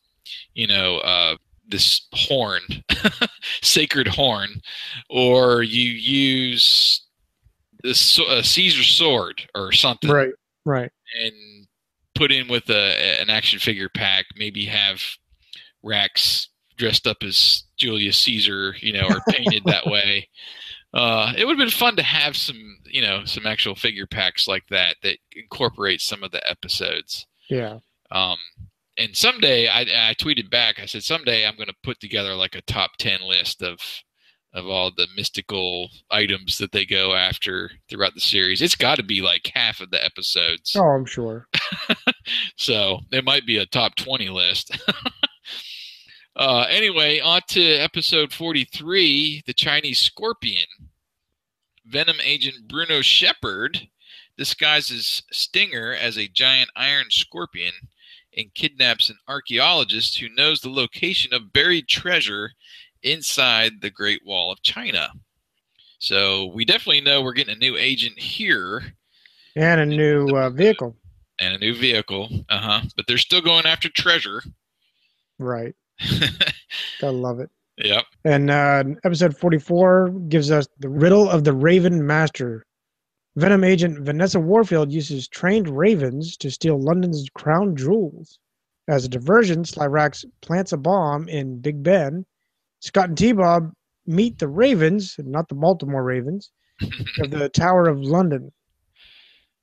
you know, uh, this horn, sacred horn, or you use this uh, Caesar sword or something, Right. Right. and put in with a an action figure pack. Maybe have Rax dressed up as Julius Caesar, you know, or painted that way. Uh, it would have been fun to have some, you know, some actual figure packs like that that incorporate some of the episodes. Yeah. Um, and someday I, I tweeted back. I said someday I'm going to put together like a top ten list of of all the mystical items that they go after throughout the series. It's got to be like half of the episodes. Oh, I'm sure. So it might be a top 20 list. uh, anyway, on to episode 43 The Chinese Scorpion. Venom agent Bruno Shepard disguises Stinger as a giant iron scorpion and kidnaps an archaeologist who knows the location of buried treasure inside the Great Wall of China. So we definitely know we're getting a new agent here And a new uh, vehicle. and a new vehicle. Uh huh. But they're still going after treasure. Right. Gotta love it. Yep. And uh, episode 44 gives us the riddle of the Raven Master. Venom agent Vanessa Warfield uses trained ravens to steal London's crown jewels. As a diversion, Sly Rax plants a bomb in Big Ben. Scott and T-Bob meet the Ravens, not the Baltimore Ravens, of the Tower of London.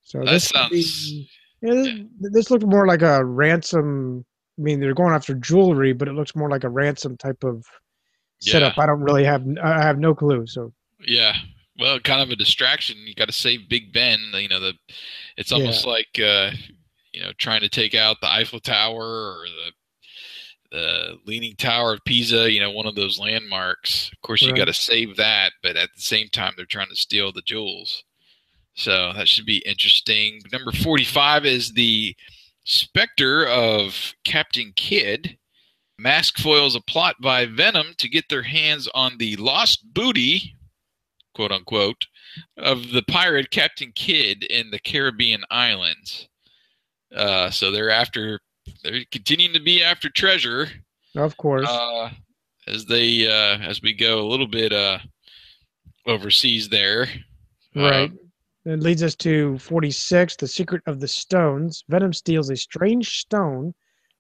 So That this could be- sounds- yeah, this, this looked more like a ransom. I mean, they're going after jewelry, but it looks more like a ransom type of setup. I don't really have. I have no clue. So Yeah. Well, kind of a distraction. You got to save Big Ben. You know, the it's almost like uh, you know trying to take out the Eiffel Tower or the the Leaning Tower of Pisa. You know, one of those landmarks. Of course, you Right. got to save that, but at the same time, they're trying to steal the jewels. So that should be interesting. Number forty-five is the specter of Captain Kidd. Mask foils a plot by Venom to get their hands on the lost booty, quote unquote, of the pirate Captain Kidd in the Caribbean islands. Uh, so they're after, they're continuing to be after treasure of course, uh, as they uh, as we go a little bit uh, overseas there. right. It leads us to 46, The Secret of the Stones. Venom steals a strange stone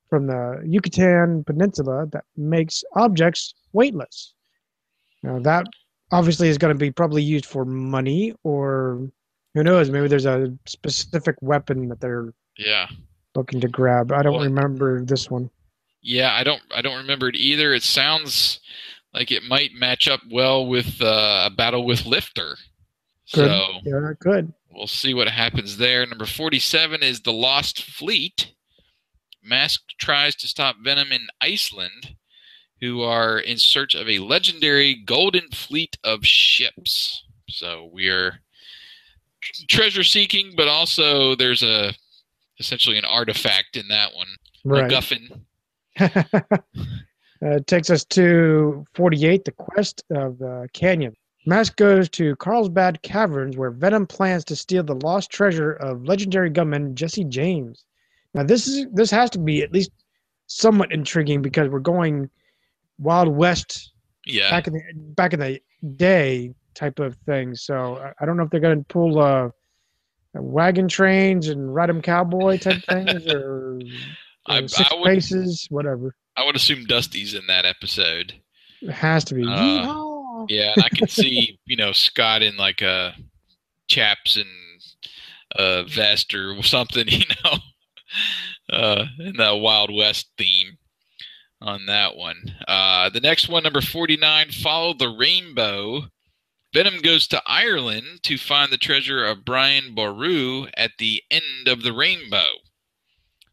from the Yucatan Peninsula that makes objects weightless. Now, that obviously is going to be probably used for money, or who knows, maybe there's a specific weapon that they're Yeah. looking to grab. I don't remember this one. Yeah, I don't I don't remember it either. It sounds like it might match up well with uh, a battle with Lifter. Good. So yeah, good. we'll see what happens there. Number 47 is The Lost Fleet. Mask tries to stop Venom in Iceland, who are in search of a legendary golden fleet of ships. So we're treasure seeking, but also there's a essentially an artifact in that one. Right. MacGuffin. Uh, it takes us to 48, the quest of the canyon. Mask goes to Carlsbad Caverns, where Venom plans to steal the lost treasure of legendary gunman Jesse James. Now, this is this has to be at least somewhat intriguing because we're going Wild West Yeah. back in the back in the day type of thing. So I, I don't know if they're going to pull uh, wagon trains and ride 'em cowboy type things or, I- or six I would- paces, whatever. I would assume Dusty's in that episode. It has to be. Uh! Yeah, and I can see you know Scott in like a chaps and a vest or something, you know, uh, in the Wild West theme on that one. Uh, the next one, number forty-nine, follow the rainbow. Venom goes to Ireland to find the treasure of Brian Boru at the end of the rainbow.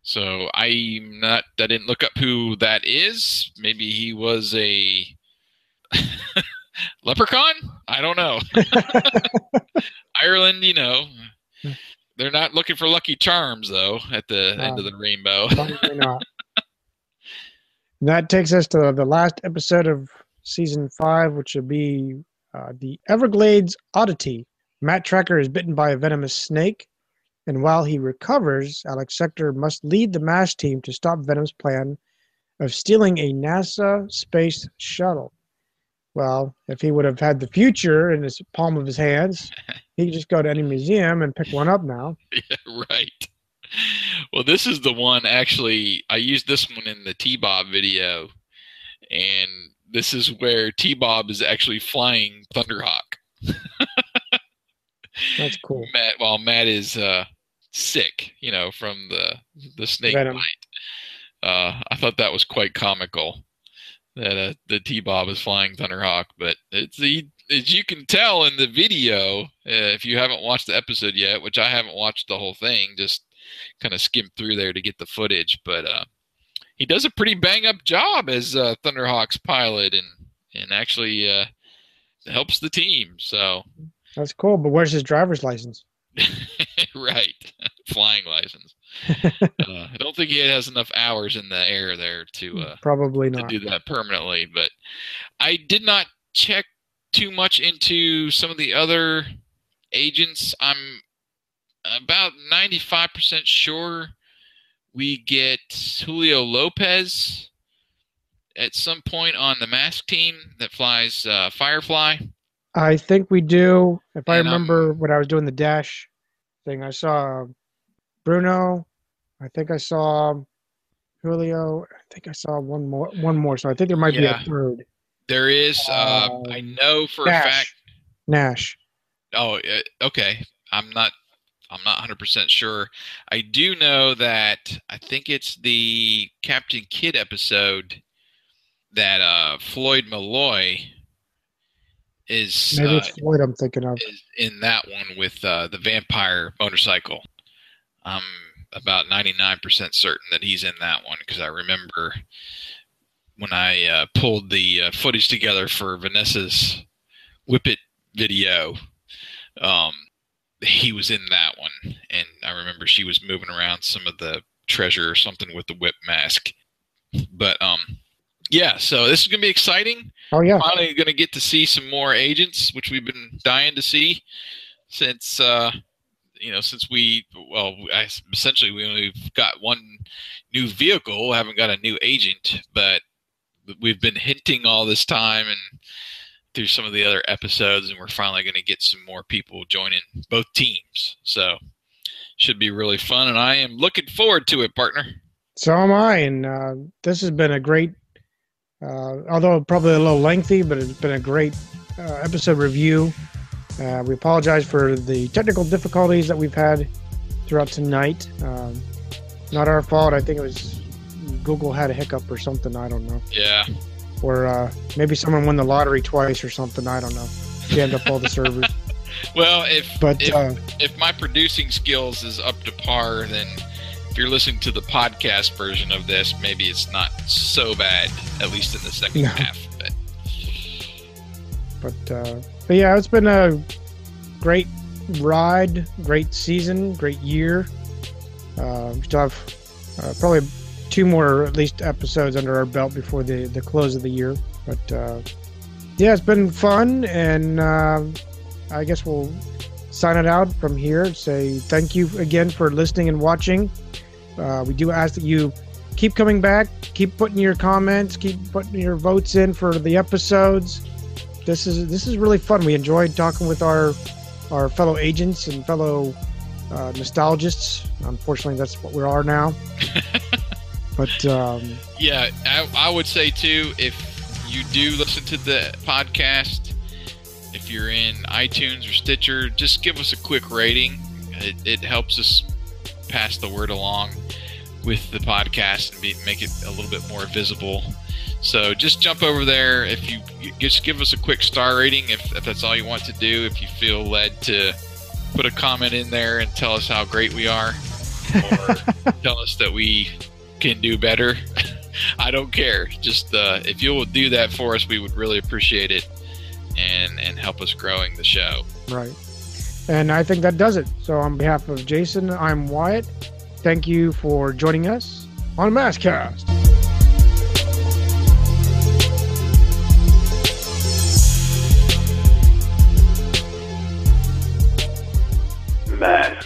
So I'm not. I didn't look up who that is. Maybe he was a leprechaun. I don't know. Ireland, you know, they're not looking for Lucky Charms though. At the end of the rainbow. Not. that takes us to the last episode of season five, which will be uh, the Everglades Oddity. Matt Trakker is bitten by a venomous snake, and while he recovers, Alex Sector must lead the MASK team to stop Venom's plan of stealing a NASA space shuttle. Well, if he would have had the future in his palm of his hands, he could just go to any museum and pick one up now. Yeah, right. Well, this is the one actually. I used this one in the T Bob video, and this is where T Bob is actually flying Thunderhawk. That's cool. Matt, while Matt is uh, sick, you know, from the the snake Venom. bite. Uh, I thought that was quite comical that uh, the T Bob is flying Thunderhawk, but it's the as you can tell in the video, uh, if you haven't watched the episode yet, which I haven't watched the whole thing, just kind of skimmed through there to get the footage, but uh, he does a pretty bang up job as uh, Thunderhawk's pilot, and and actually uh, helps the team. So That's cool, but where's his driver's license? right, flying license. uh, I don't think he has enough hours in the air there to uh, Probably to not. do that permanently. But I did not check too much into some of the other agents. I'm about 95% sure we get Julio Lopez at some point on the mask team that flies uh, Firefly. I think we do. If I And, um, remember when I was doing the dash thing, I saw Bruno. I think I saw Julio. I think I saw one more. One more. So I think there might Yeah. be a third. There is, uh, I know for a fact. Nash. Oh, uh, okay. I'm not. I'm not 100 percent sure. I do know that I think it's the Captain Kidd episode that uh, Floyd Malloy is Maybe uh, it's Floyd I'm thinking of. in that one with uh, the vampire motorcycle. I'm about 99% certain that he's in that one because I remember when I uh, pulled the uh, footage together for Vanessa's Whippet video, um, he was in that one. And I remember she was moving around some of the treasure or something with the whip mask. But um, yeah, so this is going to be exciting. Oh yeah. Finally, going to get to see some more agents, which we've been dying to see since uh, you know since we well I, essentially we only got one new vehicle, haven't got a new agent, but we've been hinting all this time and through some of the other episodes, and we're finally going to get some more people joining both teams. So should be really fun, and I am looking forward to it, partner. So am I, and uh, this has been a great, uh, although probably a little lengthy, but it's been a great uh, episode review. Uh, we apologize for the technical difficulties that we've had throughout tonight. Um, not our fault. I think it was Google had a hiccup or something. I don't know. Yeah. Or uh, maybe someone won the lottery twice or something. I don't know. Jammed up all the servers. Well, if But, if, uh, if my producing skills is up to par, then if you're listening to the podcast version of this, maybe it's not so bad, at least in the second No. half. But But uh, but yeah, it's been a great ride, great season, great year. Uh, we still have uh, probably two more at least episodes under our belt before the the close of the year. But uh, yeah, it's been fun, and uh, I guess we'll sign it out from here. Say thank you again for listening and watching. Uh, we do ask that you keep coming back, keep putting your comments, keep putting your votes in for the episodes. This is this is really fun. We enjoyed talking with our our fellow agents and fellow uh, nostalgists. Unfortunately, that's what we are now. but um, Yeah, I, I would say too, if you do listen to the podcast, if you're in iTunes or Stitcher, just give us a quick rating. It, it helps us pass the word along with the podcast and be, make it a little bit more visible. So just jump over there. If you just give us a quick star rating, if, if that's all you want to do, if you feel led to put a comment in there and tell us how great we are, or tell us that we can do better. I don't care. Just uh, if you'll do that for us, we would really appreciate it, and and help us growing the show. Right. And I think that does it. So, on behalf of Jason, I'm Wyatt. Thank you for joining us on Maskcast. Mass.